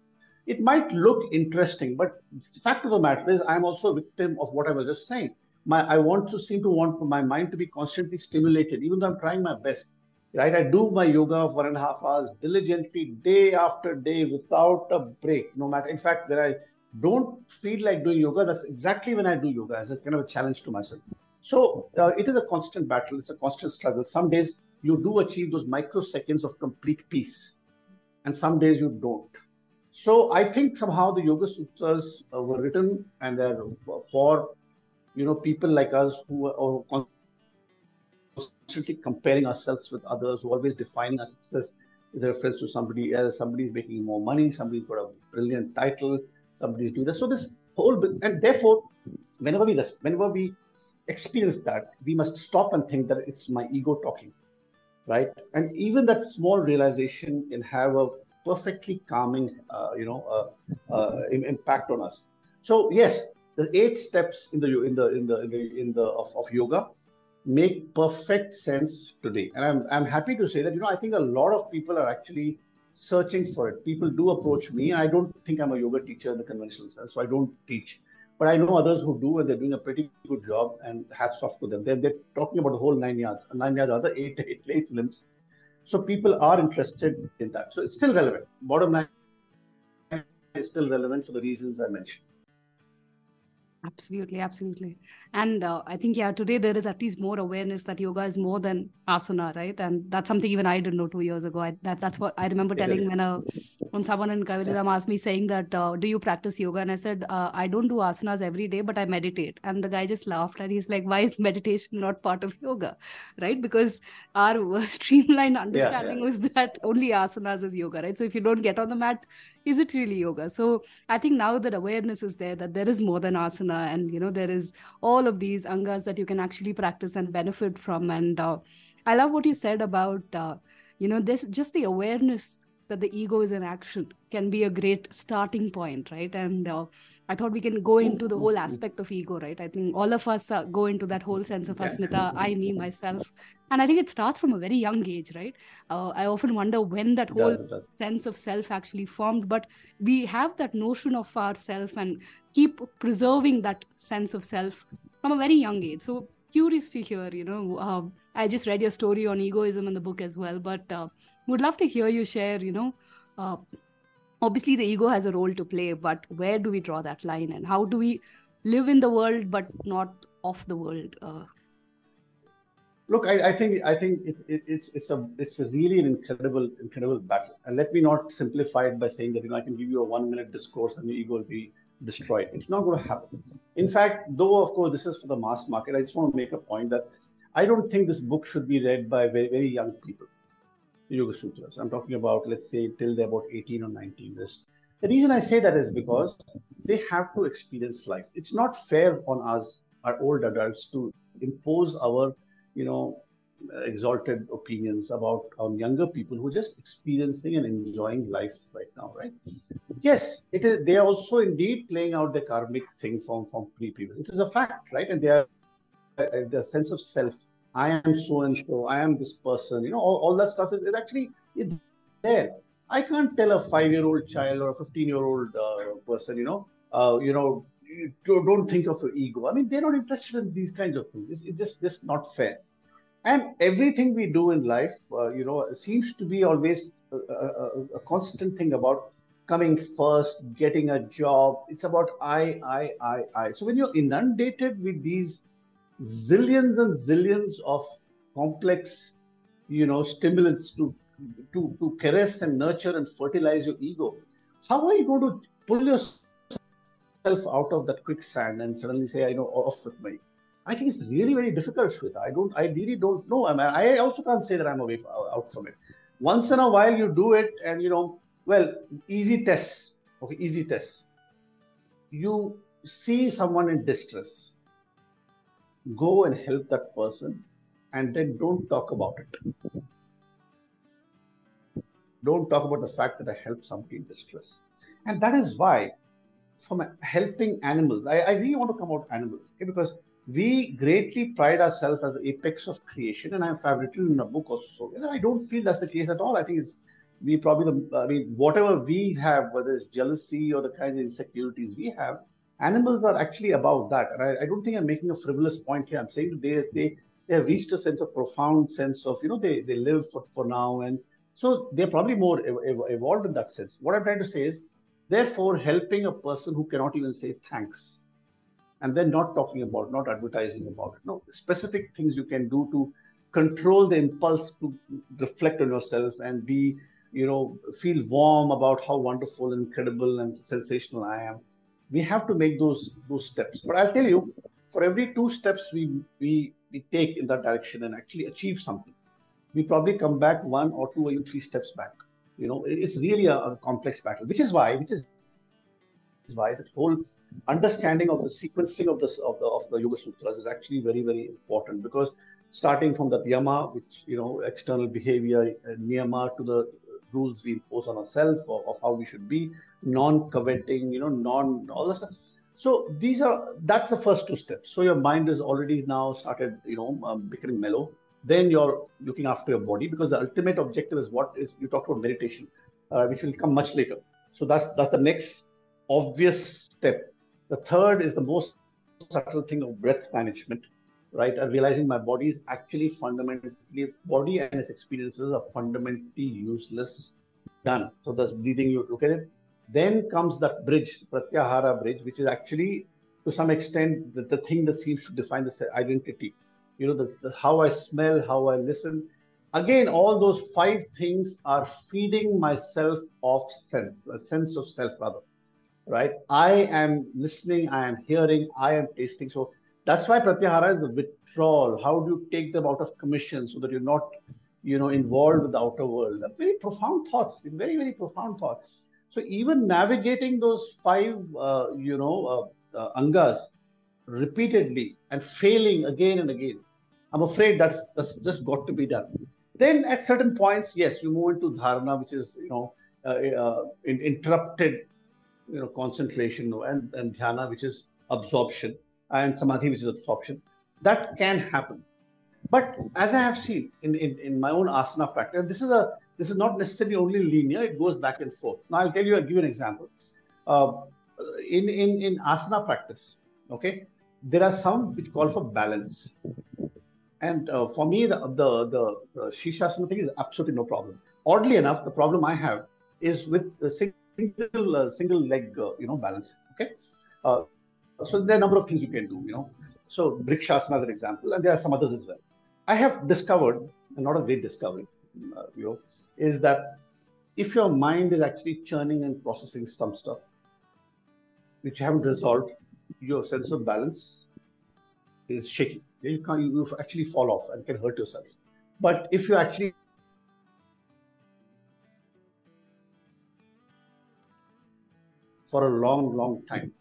It might look interesting, but the fact of the matter is, I'm also a victim of what I was just saying. My, I want to seem to want my mind to be constantly stimulated, even though I'm trying my best. Right? I do my yoga for one and a half hours diligently, day after day, without a break. No matter, in fact, when I don't feel like doing yoga, that's exactly when I do yoga as a kind of a challenge to myself. So uh, it is a constant battle. It's a constant struggle. Some days you do achieve those microseconds of complete peace, and some days you don't. So I think somehow the Yoga Sutras uh, were written and they're for, you know people like us who are constantly comparing ourselves with others, always defining our success with reference to somebody else. Somebody's making more money. Somebody's got a brilliant title. Somebody's doing this. So this whole and therefore, whenever we whenever we experience that, we must stop and think that it's my ego talking, right? And even that small realization can have a perfectly calming, uh, you know, uh, uh, impact on us. So yes, the eight steps in the in the in the in the, in the of, of yoga make perfect sense today. And I'm I'm happy to say that you know I think a lot of people are actually searching for it. People do approach me. I don't think I'm a yoga teacher in the conventional sense, so I don't teach. But I know others who do, and they're doing a pretty good job. And hats off to them. They're, they're talking about the whole nine yards. Nine yards are the eight, eight, eight limbs. So people are interested in that. So it's still relevant. Bottom line is still relevant for the reasons I mentioned. Absolutely, absolutely. And uh, I think, yeah, today there is at least more awareness that yoga is more than asana, right? And that's something even I didn't know two years ago. I, that, that's what I remember telling when a, when someone in Kaivalyadham asked me saying that, uh, do you practice yoga? And I said, uh, I don't do asanas every day, but I meditate. And the guy just laughed and he's like, why is meditation not part of yoga? Right? Because our streamlined understanding yeah, yeah. was that only asanas is yoga, right? So if you don't get on the mat, is it really yoga? So i think now that awareness is there that there is more than asana and you know there is all of these angas that you can actually practice and benefit from. And uh, i love what you said about uh, you know this just the awareness that the ego is in action can be a great starting point right? And uh, i thought we can go into the whole aspect of ego right? I think all of us uh, go into that whole sense of asmita i me myself. And i think it starts from a very young age right? Uh, i often wonder when that whole sense of self actually formed but we have that notion of ourself and keep preserving that sense of self from a very young age. So curious to hear you know uh, i just read your story on egoism in the book as well but uh, would love to hear you share you know uh, obviously the ego has a role to play but where do we draw that line and how do we live in the world but not off the world uh, look I, I, think i think it's it, it's it's a it's a really an incredible incredible battle. And let me not simplify it by saying that you know i can give you a one minute discourse and your ego will be destroyed. It's not going to happen. In fact though of course this is for the mass market i just want to make a point that i don't think this book should be read by very very young people Yoga Sutras. I'm talking about, let's say, till they're about 18 or 19. This, the reason I say that is because they have to experience life. It's not fair on us, our old adults, to impose our, you know, exalted opinions about on younger people who are just experiencing and enjoying life right now, right? Yes, it is. They are also indeed playing out the karmic thing from from pre-previous. It is a fact, right? And they are the sense of self I am so and so, I am this person, you know, all, all that stuff is, is actually there. I can't tell a five year old child or a 15 year old uh, person, you know, uh, you know, don't think of your ego. I mean, they're not interested in these kinds of things. It's, it's just, just not fair. And everything we do in life, uh, you know, seems to be always a, a, a, constant thing about coming first, getting a job. It's about I, I, I, I. So when you're inundated with these zillions and zillions of complex, you know, stimulants to to to caress and nurture and fertilize your ego. How are you going to pull yourself out of that quicksand and suddenly say, "I know off with me"? I think it's really very difficult, Shweta. I don't, I really don't know. I mean, I also can't say that I'm away uh, out from it. Once in a while, you do it, and you know, well, easy tests. Okay, easy tests. You see someone in distress go and help that person and then don't talk about it. Don't talk about the fact that I helped somebody in distress. And that is why, from helping animals, I, I really want to come out animals okay, because we greatly pride ourselves as the apex of creation. And I've, written in a book also. And I don't feel that's the case at all. I think it's we probably the I mean whatever we have, whether it's jealousy or the kinds of insecurities we have, animals are actually about that. And I, I, don't think I'm making a frivolous point here. I'm saying they they they have reached a sense of profound sense of you know they they live for, for now and so they're probably more ev- evolved in that sense. What I'm trying to say is, therefore, helping a person who cannot even say thanks and then not talking about, not advertising about it. No, specific things you can do to control the impulse to reflect on yourself and be, you know, feel warm about how wonderful, incredible, and sensational I am. We have to make those those steps. But I'll tell you, for every two steps we we we take in that direction and actually achieve something, we probably come back one or two or even three steps back. You know, it's really a, a complex battle, which is why, which is why the whole understanding of the sequencing of this of the of the Yoga Sutras is actually very very important because starting from the yama, which you know external behavior, uh, niyama to the rules we impose on ourselves of, of how we should be, non-coveting, you know, non all the stuff. So these are that's the first two steps. So your mind is already now started, you know, um, becoming mellow. Then you're looking after your body because the ultimate objective is what is you talked about meditation, uh, which will come much later. So that's that's the next obvious step. The third is the most subtle thing of breath management, right? And realizing my body is actually fundamentally, body and its experiences are fundamentally useless. Done. So that's breathing, you look at it. Then comes that bridge, Pratyahara bridge, which is actually to some extent the, the thing that seems to define the identity. You know, the, the, how I smell, how I listen. Again, all those five things are feeding myself of sense, a sense of self rather right? I am listening, I am hearing, I am tasting. So that's why pratyahara is the withdrawal. How do you take them out of commission so that you're not, you know, involved with the outer world? Very profound thoughts, very, very profound thoughts. So even navigating those five, uh, you know, uh, uh, angas repeatedly and failing again and again, I'm afraid that's, that's just got to be done. Then at certain points, yes, you move into dharana, which is, you know, uh, uh, interrupted you know concentration and, and dhyana, which is absorption, and samadhi, which is absorption. That can happen. But as I have seen in, in, in my own asana practice, this is a this is not necessarily only linear, it goes back and forth. Now I'll tell you, I'll give you an example. Uh, in, in, in asana practice, okay, there are some which call for balance. And uh, for me, the, the, the, the Shirshasana thing is absolutely no problem. Oddly enough, the problem I have is with the single uh, single leg uh, you know balance okay uh, so there are a number of things you can do you know so vrikshasana as an example and there are some others as well i have discovered and not a great discovery uh, you know is that if your mind is actually churning and processing some stuff which you haven't resolved your sense of balance is shaky. You can you actually fall off and can hurt yourself. But if you actually for a long, long time.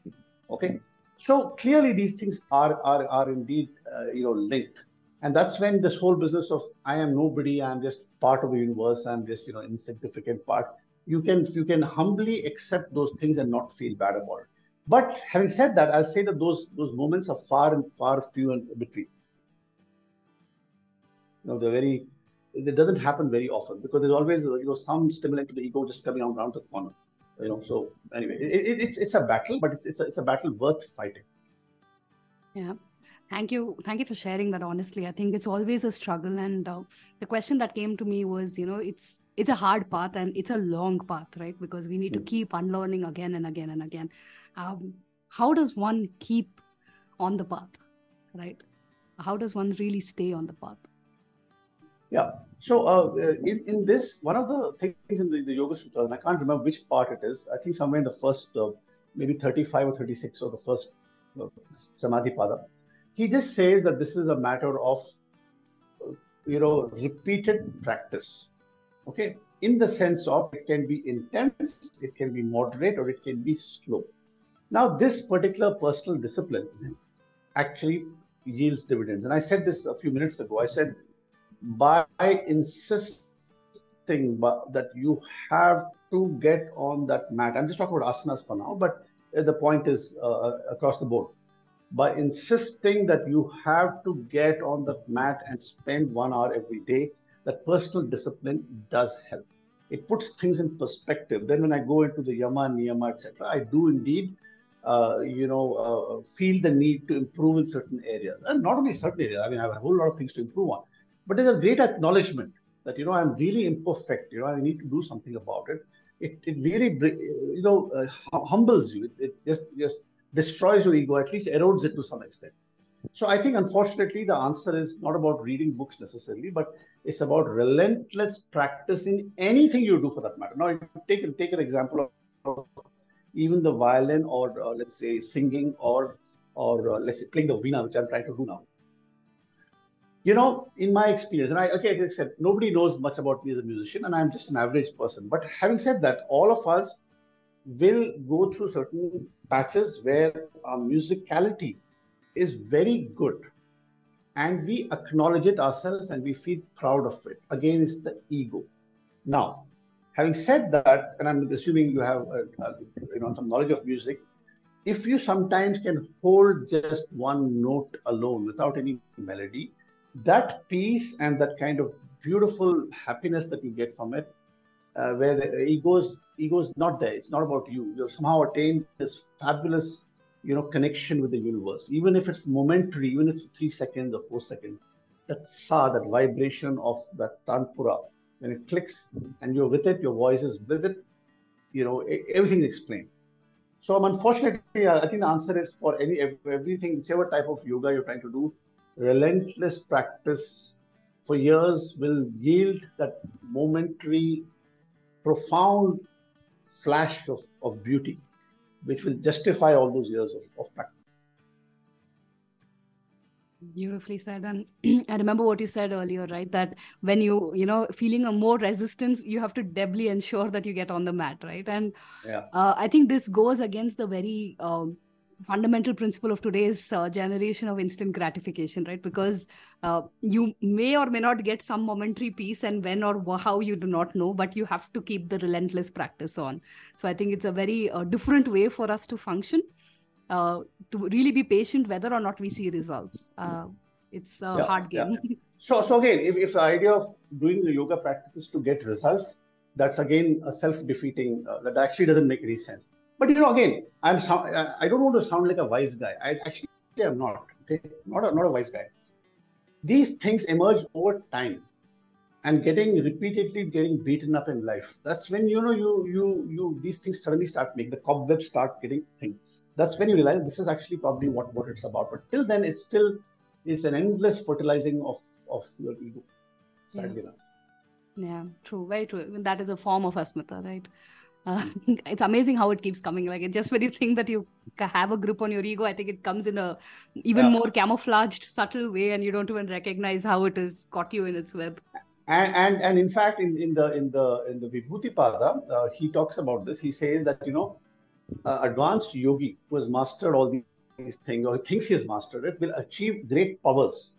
Okay, so clearly these things are are are indeed uh, you know linked, and that's when this whole business of I am nobody, I'm just part of the universe, I'm just you know insignificant part. You can you can humbly accept those things and not feel bad about it. But having said that, I'll say that those those moments are far and far few and between. You know, they're very. It doesn't happen very often because there's always you know some stimulant to the ego just coming around the corner you know so anyway it, it, it's it's a battle but it's it's a, it's a battle worth fighting yeah thank you thank you for sharing that honestly i think it's always a struggle and uh, the question that came to me was you know it's it's a hard path and it's a long path right because we need mm. to hmm. keep unlearning again and again and again um, how does one keep on the path right how does one really stay on the path yeah. So uh, in, in this, one of the things in the, the Yoga Sutra, and I can't remember which part it is, I think somewhere in the first, uh, maybe 35 or 36 or the first uh, Samadhi Pada, he just says that this is a matter of, you know, repeated practice. Okay. In the sense of it can be intense, it can be moderate, or it can be slow. Now, this particular personal discipline actually yields dividends. And I said this a few minutes ago. I said, by insisting that you have to get on that mat. I'm just talking about asanas for now, but the point is uh, uh, across the board. By insisting that you have to get on the mat and spend one hour every day, that personal discipline does help. It puts things in perspective. Then when I go into the yama, niyama, etc., I do indeed uh, you know, uh, feel the need to improve in certain areas. And not only certain areas, I mean, I have a whole lot of things to improve on but there's a great acknowledgement that you know i'm really imperfect you know i need to do something about it it, it really you know uh, humbles you it, it, just just destroys your ego, at least erodes it to some extent. So I think, unfortunately, the answer is not about reading books necessarily, but it's about relentless practice in anything you do for that matter. Now, take take an example of even the violin, or uh, let's say singing, or or uh, let's say playing the veena, which I'm trying to do now. You know, in my experience, and I okay, said nobody knows much about me as a musician, and I'm just an average person. But having said that, all of us will go through certain patches where our musicality is very good and we acknowledge it ourselves and we feel proud of it. Again, it's the ego. Now, having said that, and I'm assuming you have uh, you know some knowledge of music, if you sometimes can hold just one note alone without any melody, that peace and that kind of beautiful happiness that you get from it, uh, where the ego's ego is not there. It's not about you. You've somehow attained this fabulous you know connection with the universe even if it's momentary even if it's three seconds or four seconds that sa that vibration of that tanpura when it clicks and you're with it your voice is with it you know everything is explained so i'm unfortunately i think the answer is for any everything whichever type of yoga you're trying to do relentless practice for years will yield that momentary profound flash of, of beauty which will justify all those years of, of practice. Beautifully said. And I remember what you said earlier, right? That when you, you know, feeling a more resistance, you have to doubly ensure that you get on the mat, right? And yeah. uh, I think this goes against the very um, fundamental principle of today's uh, generation of instant gratification right? Because uh, you may or may not get some momentary peace and when or how you do not know but you have to keep the relentless practice on. So i think it's a very uh, different way for us to function uh, to really be patient whether or not we see results. Uh, it's a yeah, hard game. yeah. so so again if, if the idea of doing the yoga practices to get results that's again a self-defeating uh, that actually doesn't make any sense but you know, again, I'm uh, I don't want to sound like a wise guy. I actually am not. Okay, not a, not a wise guy. These things emerge over time, and getting repeatedly getting beaten up in life. That's when you know you you you these things suddenly start make the cobwebs start getting thin. That's when you realize this is actually probably what what it's about. But till then, it's still it's an endless fertilizing of of your ego. Sadly yeah. enough. Yeah, true. Very true. That is a form of asmita, right? Uh, it's amazing how it keeps coming. Like just when you think that you have a grip on your ego i think it comes in a even yeah. more camouflaged subtle way and you don't even recognize how it has caught you in its web. And and, and in fact in, in the in the in the vibhuti pada uh, he talks about this. He says that you know uh, advanced yogi who has mastered all these things or thinks he has mastered it will achieve great powers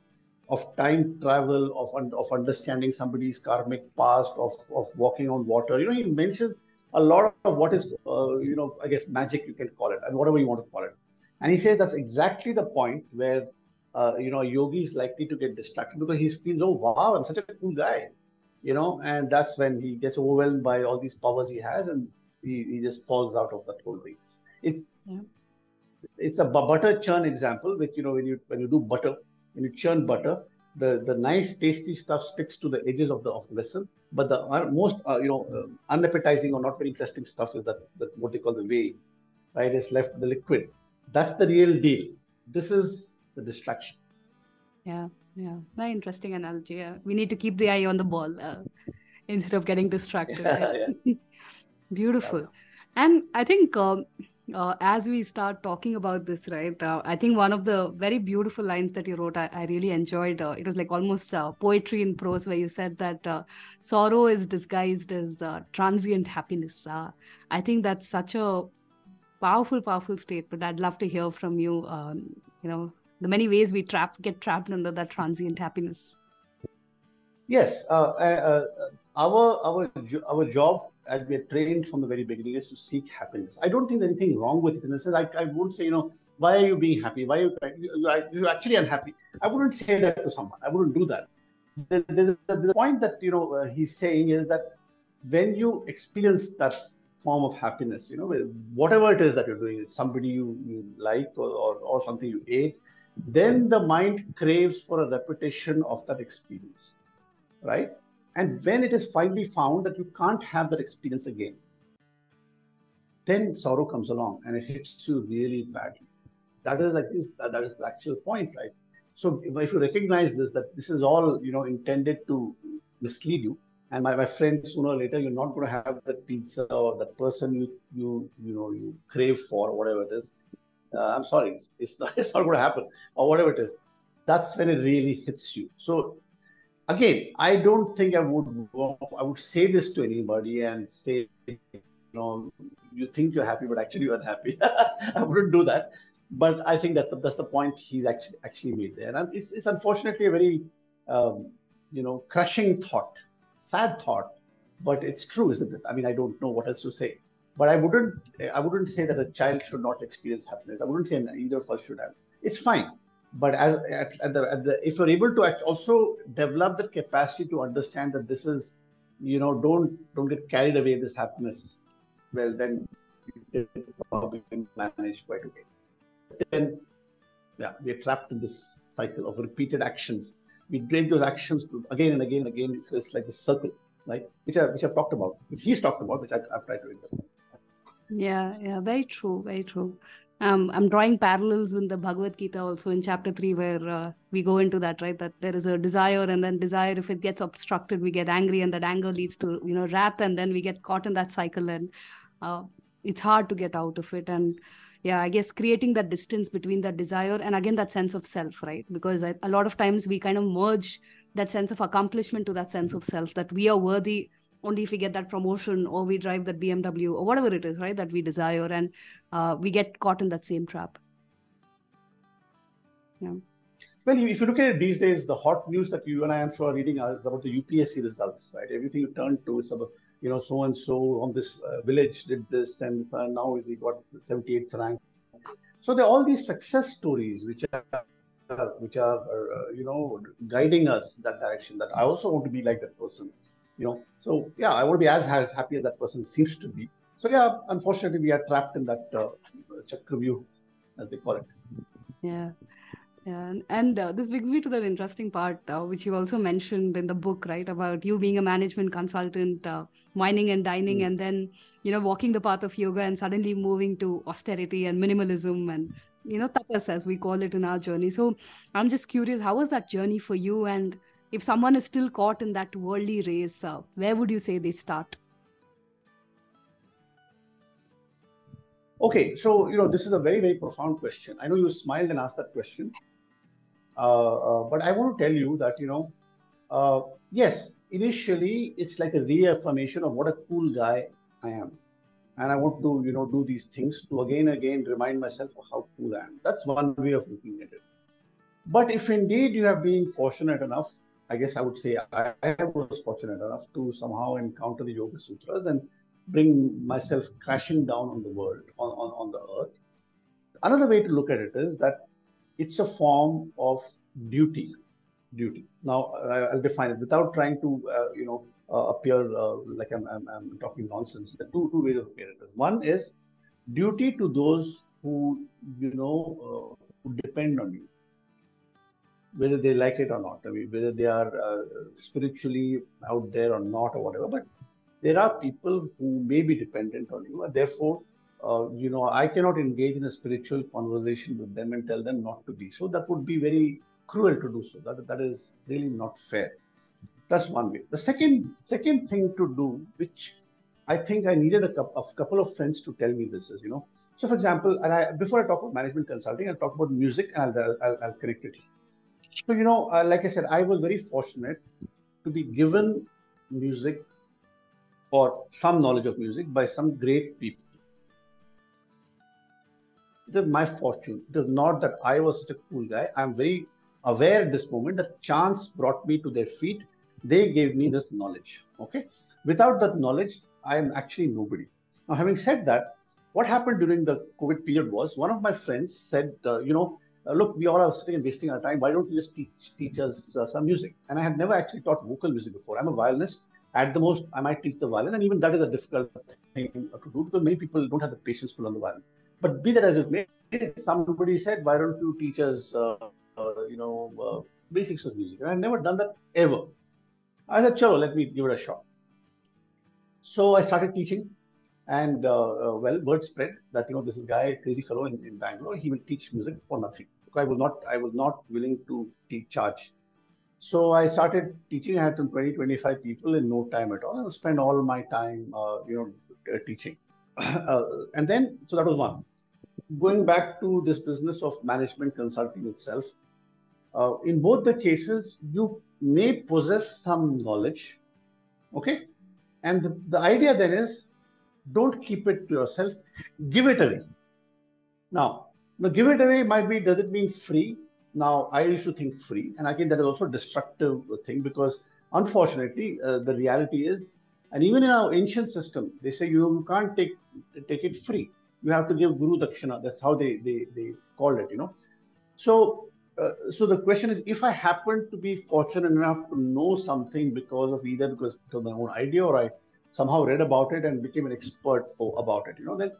of time travel of of understanding somebody's karmic past of of walking on water. You know he mentions a lot of what is, uh, you know, I guess magic you can call it, and whatever you want to call it. And he says that's exactly the point where, uh, you know, a yogi is likely to get distracted because he feels, oh, wow, I'm such a cool guy, you know, and that's when he gets overwhelmed by all these powers he has and he, he just falls out of that whole thing. It's, yeah. it's a butter churn example, which, you know, when you, when you do butter, when you churn butter, the, the nice tasty stuff sticks to the edges of the, of the vessel but the uh, most, uh, you know, uh, unappetizing or not very interesting stuff is that, that what they call the whey, right? Is left the liquid. That's the real deal. This is the distraction. Yeah, yeah, very interesting analogy. Yeah. We need to keep the eye on the ball uh, instead of getting distracted. Yeah, yeah. Beautiful. And I think um, uh, as we start talking about this, right, uh, I think one of the very beautiful lines that you wrote, I, I really enjoyed. Uh, it was like almost uh, poetry in prose, where you said that uh, sorrow is disguised as uh, transient happiness. I think that's such a powerful, powerful statement. I'd love to hear from you. Um, you know, the many ways we trap get trapped under that transient happiness. Yes, our our our job as we are trained from the very beginning is to seek happiness. I don't think there's anything wrong with it in the sense I, I won't say, you know, why are you being happy? Why are you, you, you're actually unhappy? I wouldn't say that to someone. I wouldn't do that. The, the, the, the point that, you know, uh, he's saying is that when you experience that form of happiness, you know, whatever it is that you're doing, somebody you, you like or, or, or something you ate, then the mind craves for a repetition of that experience, right? And when it is finally found that you can't have that experience again, then sorrow comes along and it hits you really badly. That is like this, that is the actual point, right? So if you recognize this, that this is all you know intended to mislead you, and my, my friend, sooner or later, you're not going to have that pizza or that person you you you know you crave for, or whatever it is. Uh, I'm sorry, it's, it's not it's not going to happen, or whatever it is. That's when it really hits you. So again, I don't think I would I would say this to anybody and say, you know, you think you're happy, but actually you're unhappy. I wouldn't do that. But I think that that's the point he's actually actually made there, and it's it's unfortunately a very um, you know crushing thought, sad thought, but it's true, isn't it? I mean, I don't know what else to say. But I wouldn't I wouldn't say that a child should not experience happiness. I wouldn't say either of us should have. It's fine but as at, at, the, at the if you're able to act, also develop the capacity to understand that this is you know don't don't get carried away this happiness. Well then you can manage quite okay. Then yeah we're trapped in this cycle of repeated actions. We break those actions again and again and again it's, it's like the circle right? Which i which i've talked about which he's talked about which I, have tried to interpret yeah yeah very true very true um, I'm drawing parallels with the Bhagavad Gita also in chapter three, where uh, we go into that, right? That there is a desire, and then desire, if it gets obstructed, we get angry, and that anger leads to, you know, wrath, and then we get caught in that cycle, and uh, it's hard to get out of it. And yeah, I guess creating that distance between that desire and again that sense of self, right? Because I, a lot of times we kind of merge that sense of accomplishment to that sense of self that we are worthy only if we get that promotion or we drive that BMW or whatever it is, right, that we desire, and uh, we get caught in that same trap. Yeah. Well, if you look at it these days, the hot news that you and I am sure are reading is about the UPSC results, right? Everything you turn to is about, you know, so and so on this uh, village did this, and uh, now we got 78th rank. So there are all these success stories which are which are uh, you know guiding us that direction. That I also want to be like that person you know so yeah i want to be as, as happy as that person seems to be so yeah unfortunately we are trapped in that uh, chakravyuh as they call it yeah yeah, and uh, this brings me to that interesting part, uh, which you also mentioned in the book, right? About you being a management consultant, uh, wining and dining, mm. and then you know walking the path of yoga, and suddenly moving to austerity and minimalism, and you know tapas as we call it in our journey. So I'm just curious, how was that journey for you, and if someone is still caught in that worldly race, uh, where would you say they start? Okay, so you know this is a very very profound question. I know you smiled and asked that question, uh, uh, but I want to tell you that you know, uh, yes, initially it's like a reaffirmation of what a cool guy I am, and I want to you know do these things to again again remind myself of how cool I am. That's one way of looking at it. But if indeed you have been fortunate enough I guess I would say I, I, was fortunate enough to somehow encounter the Yoga Sutras and bring myself crashing down on the world, on, on, on the earth. Another way to look at it is that it's a form of duty. Duty. Now, I'll define it without trying to, uh, you know, uh, appear uh, like I'm, I'm, I'm, talking nonsense. There are two, two ways of it. One is duty to those who, you know, uh, who depend on you whether they like it or not. I mean, whether they are uh, spiritually out there or not or whatever. But there are people who may be dependent on you, and therefore, uh, you know, I cannot engage in a spiritual conversation with them and tell them not to be. So that would be very cruel to do so. That that is really not fair. That's one way. The second second thing to do, which I think I needed a, couple of friends to tell me this is, you know. So, for example, and I, before I talk about management consulting, I'll talk about music and I'll, I'll, I'll connect it so, you know, uh, like I said, I was very fortunate to be given music or some knowledge of music by some great people. It is my fortune. It is not that I was such a cool guy. I'm very aware at this moment that chance brought me to their feet. They gave me this knowledge. Okay. Without that knowledge, I am actually nobody. Now, having said that, what happened during the COVID period was one of my friends said, uh, you know, look, we all are sitting and wasting our time. Why don't you just teach, teach us uh, some music? And I had never actually taught vocal music before. I'm a violinist. At the most, I might teach the violin, and even that is a difficult thing to do because many people don't have the patience to learn the violin. But be that as it may, somebody said, "Why don't you teach us, uh, uh you know, uh, basics of music?" And I've never done that ever. I said, "Chalo, let me give it a shot." So I started teaching, And uh, uh, well, word spread that you know this is guy, crazy fellow in, in Bangalore. He will teach music for nothing. I was not, I was not willing to teach charge. So I started teaching. I had some 20, 25 people in no time at all. I spend all my time, uh, you know, uh, teaching. Uh, and then, so that was one. Going back to this business of management consulting itself, uh, in both the cases, you may possess some knowledge, okay? And the, the idea then is don't keep it to yourself, give it away. Now, the give it away might be, does it mean free? Now, I used to think free. And again, that is also a destructive thing because unfortunately, uh, the reality is, and even in our ancient system, they say you, you can't take take it free. You have to give Guru Dakshina. That's how they, they, they call it, you know. So, uh, so the question is, if I happen to be fortunate enough to know something because of either because of my own idea or I somehow read about it and became an expert about it, you know, then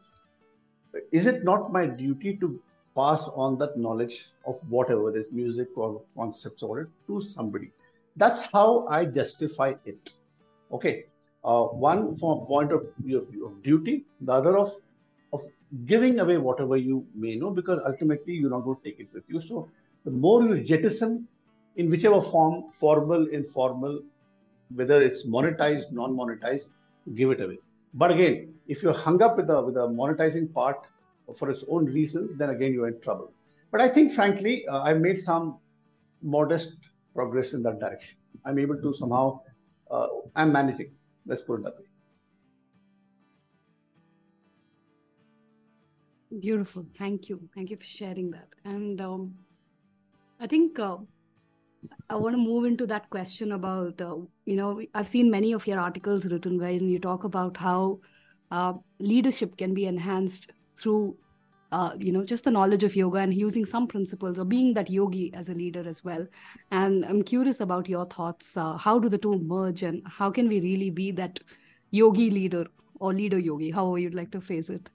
is it not my duty to pass on that knowledge of whatever this music or concepts or whatever to somebody? That's how I justify it. Okay. Uh, one from a point of view of, of, duty, the other of of giving away whatever you may know, because ultimately you're not going to take it with you. So the more you jettison in whichever form, formal, informal, whether it's monetized, non-monetized, give it away. But again, if you're hung up with the with the monetizing part for its own reasons, then again you're in trouble. But I think, frankly, uh, I've made some modest progress in that direction. I'm able to somehow, uh, I'm managing. Let's put it that way. Beautiful. Thank you. Thank you for sharing that. And um, I think uh, I want to move into that question about, uh, you know, I've seen many of your articles written where you talk about how uh, leadership can be enhanced through, uh, you know, just the knowledge of yoga and using some principles or being that yogi as a leader as well. And I'm curious about your thoughts. Uh, how do the two merge and how can we really be that yogi leader or leader yogi, however you'd like to phrase it?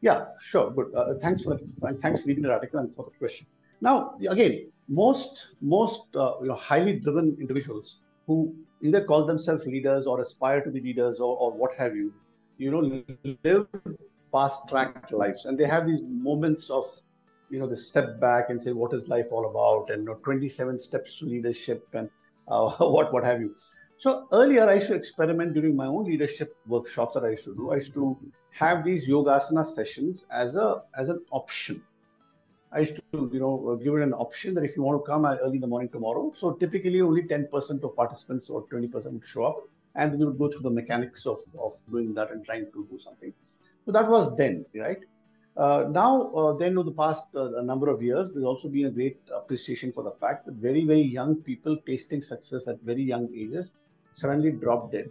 Yeah, sure. Good. Uh, thanks for thanks for reading the article and for the question. Now, again, most most uh, you know highly driven individuals who either call themselves leaders or aspire to be leaders or, or what have you, you know, live fast track lives, and they have these moments of you know, they step back and say, what is life all about? And you know, 27 steps to leadership and uh, what what have you. So earlier, I used to experiment during my own leadership workshops that I used to do. I used to have these yogasana sessions as a as an option. I used to, you know, give it an option that if you want to come early in the morning tomorrow. So typically, only 10% of participants or 20% would show up, and we would go through the mechanics of of doing that and trying to do something. So that was then, right? Uh, now, uh, then, over the past uh, number of years, there's also been a great appreciation for the fact that very, very young people tasting success at very young ages suddenly drop dead.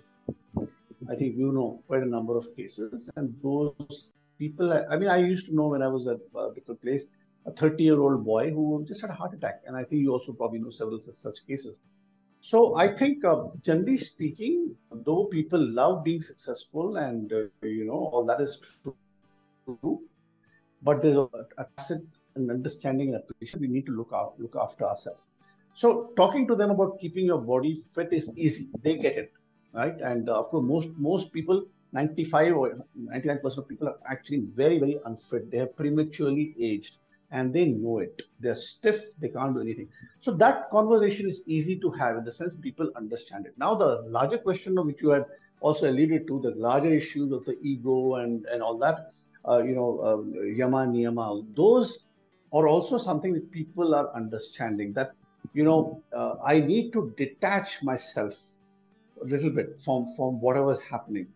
I think you know quite a number of cases, and those people. I mean, I used to know when I was at a different place, a 30-year-old boy who just had a heart attack, and I think you also probably know several such cases. So I think, uh, generally speaking, though people love being successful, and uh, you know all that is true, but there's a, tacit and understanding and appreciation we need to look out, look after ourselves. So talking to them about keeping your body fit is easy. They get it, right? And uh, of course, most most people, 95 or 99 percent of people are actually very very unfit. They have prematurely aged, and they know it. They're stiff. They can't do anything. So that conversation is easy to have in the sense people understand it. Now the larger question of which you had also alluded to, the larger issues of the ego and and all that, uh, you know, um, yama niyama, those are also something that people are understanding that you know, uh, I need to detach myself a little bit from from whatever's happening,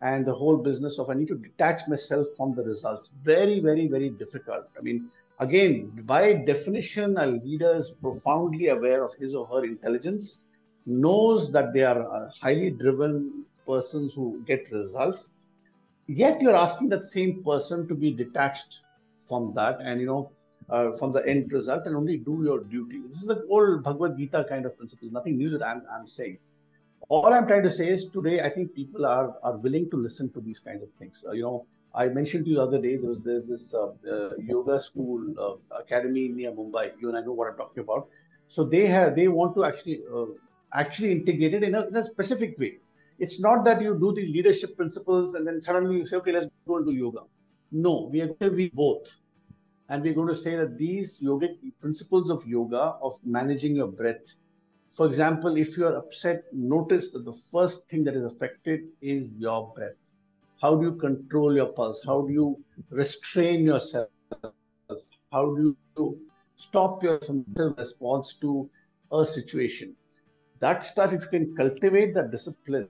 and the whole business of I need to detach myself from the results. Very, very, very difficult. I mean, again, by definition, a leader is profoundly aware of his or her intelligence, knows that they are highly driven persons who get results. Yet you're asking that same person to be detached from that, and you know uh, from the end result and only do your duty. This is the old Bhagavad Gita kind of principle, nothing new that I'm, I'm saying. All I'm trying to say is today, I think people are, are willing to listen to these kinds of things. Uh, you know, I mentioned to you the other day, there's this uh, uh yoga school uh, academy near Mumbai. You and I know what I'm talking about. So they have, they want to actually, uh, actually integrate it in a, in a specific way. it's not that you do the leadership principles and then suddenly you say, okay, let's go and do yoga. No, we are going to be both. And we're going to say that these yogic principles of yoga, of managing your breath, for example, if you are upset, notice that the first thing that is affected is your breath. How do you control your pulse? How do you restrain yourself? How do you stop your response to a situation? That stuff, if you can cultivate that discipline,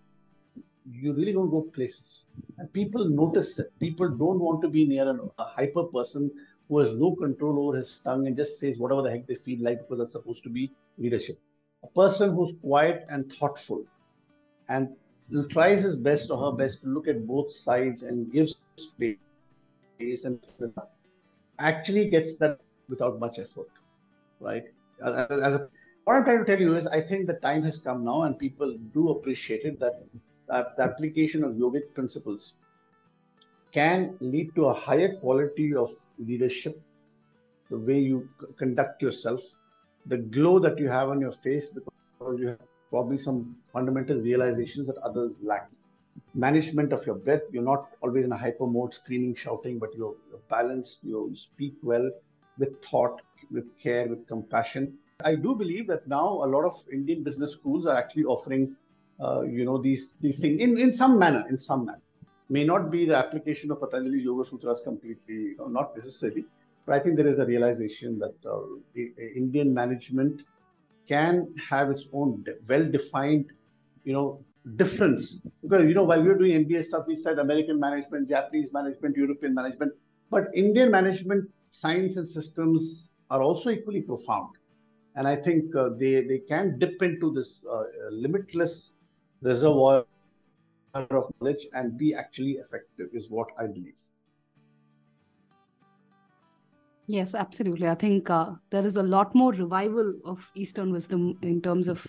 you really don't go places. And people notice it. People don't want to be near a hyper person who has no control over his tongue and just says whatever the heck they feel like because that's supposed to be leadership. A person who's quiet and thoughtful and tries his best or her best to look at both sides and gives space and actually gets that without much effort, right? As, as a, what I'm trying to tell you is, I think the time has come now, and people do appreciate it that, that the application of yogic principles can lead to a higher quality of leadership, the way you conduct yourself, the glow that you have on your face because you have probably some fundamental realizations that others lack. Management of your breath, you're not always in a hyper mode, screaming, shouting, but you're, you're balanced, you speak well with thought, with care, with compassion. I do believe that now a lot of Indian business schools are actually offering, uh, you know, these these things in, in some manner, in some manner. May not be the application of Patanjali's Yoga Sutras completely, you know, not necessarily, but I think there is a realization that uh, the, the Indian management can have its own well-defined, you know, difference. Because you know, while we were doing MBA stuff, we said American management, Japanese management, European management, but Indian management science and systems are also equally profound. And I think uh, they they can dip into this uh, limitless reservoir of knowledge and be actually effective is what I believe. Yes, absolutely. I think uh, there is a lot more revival of Eastern wisdom in terms of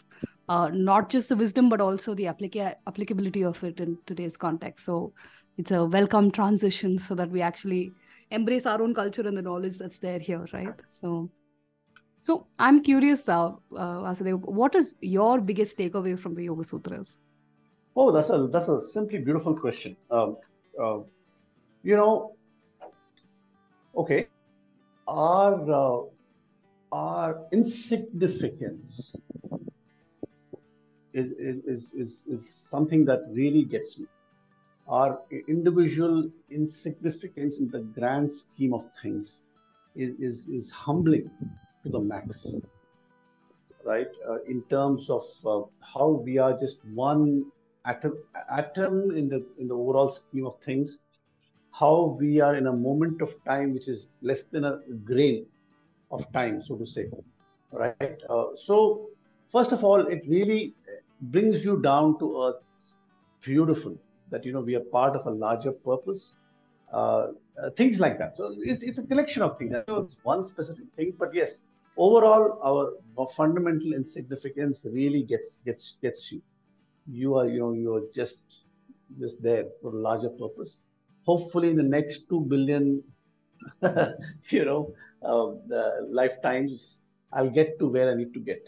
uh, not just the wisdom, but also the applica- applicability of it in today's context. So it's a welcome transition so that we actually embrace our own culture and the knowledge that's there here, right? So, so I'm curious, uh, uh, Vasudev, what is your biggest takeaway from the Yoga Sutras? Oh, that's a that's a simply beautiful question. Um, uh, you know, okay, our uh, our insignificance is, is, is, is something that really gets me. Our individual insignificance in the grand scheme of things is, is, is humbling to the max, right? Uh, in terms of uh, how we are just one atom, atom in the in the overall scheme of things, how we are in a moment of time which is less than a grain of time, so to say. Right. Uh, so, first of all, it really brings you down to earth. Beautiful that you know we are part of a larger purpose. Uh, uh, things like that. So it's, it's a collection of things. It's one specific thing, but yes, overall, our, our fundamental insignificance really gets gets gets you. You are you know you are just just there for a larger purpose hopefully in the next 2 billion you know uh, lifetimes i'll get to where i need to get.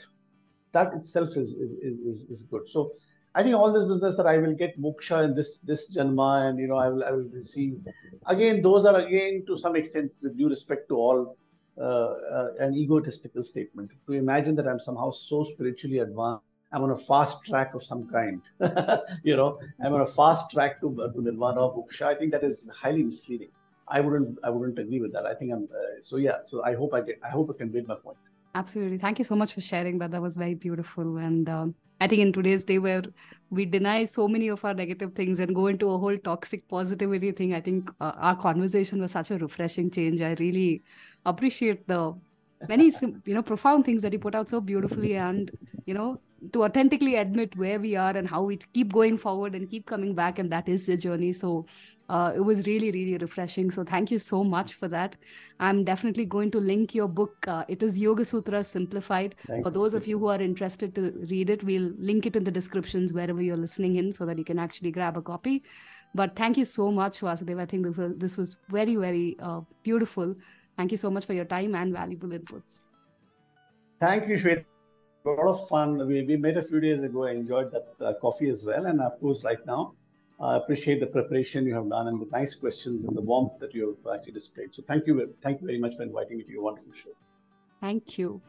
That itself is is, is is good. So i think all this business that i will get moksha in this this janma and you know i will i will receive. Again those are again to some extent with due respect to all uh, uh, an egotistical statement. To imagine that i'm somehow so spiritually advanced I'm on a fast track of some kind. you know, I'm on a fast track to, to nirvana or moksha. I think that is highly misleading. I wouldn't I wouldn't agree with that. I think I'm uh, so yeah. So I hope I get I hope I conveyed my point. Absolutely. Thank you so much for sharing that. That was very beautiful. And um, I think in today's day where we deny so many of our negative things and go into a whole toxic positivity thing, I think uh, our conversation was such a refreshing change. I really appreciate the many you know profound things that you put out so beautifully and you know to authentically admit where we are and how we keep going forward and keep coming back and that is the journey. So uh, it was really really refreshing. So thank you so much for that. I'm definitely going to link your book uh, it is yoga sutra simplified. For those of you who are interested to read it we'll link it in the descriptions wherever you're listening in so that you can actually grab a copy. But thank you so much vasudev. I think this was, this was very very uh, beautiful. Thank you so much for your time and valuable inputs. Thank you Shweta lot of fun. We, we met a few days ago. I enjoyed that uh, coffee as well. And of course, right now, I appreciate the preparation you have done and the nice questions and the warmth that you have actually displayed. So thank you. Thank you very much for inviting me to your wonderful show. Thank you.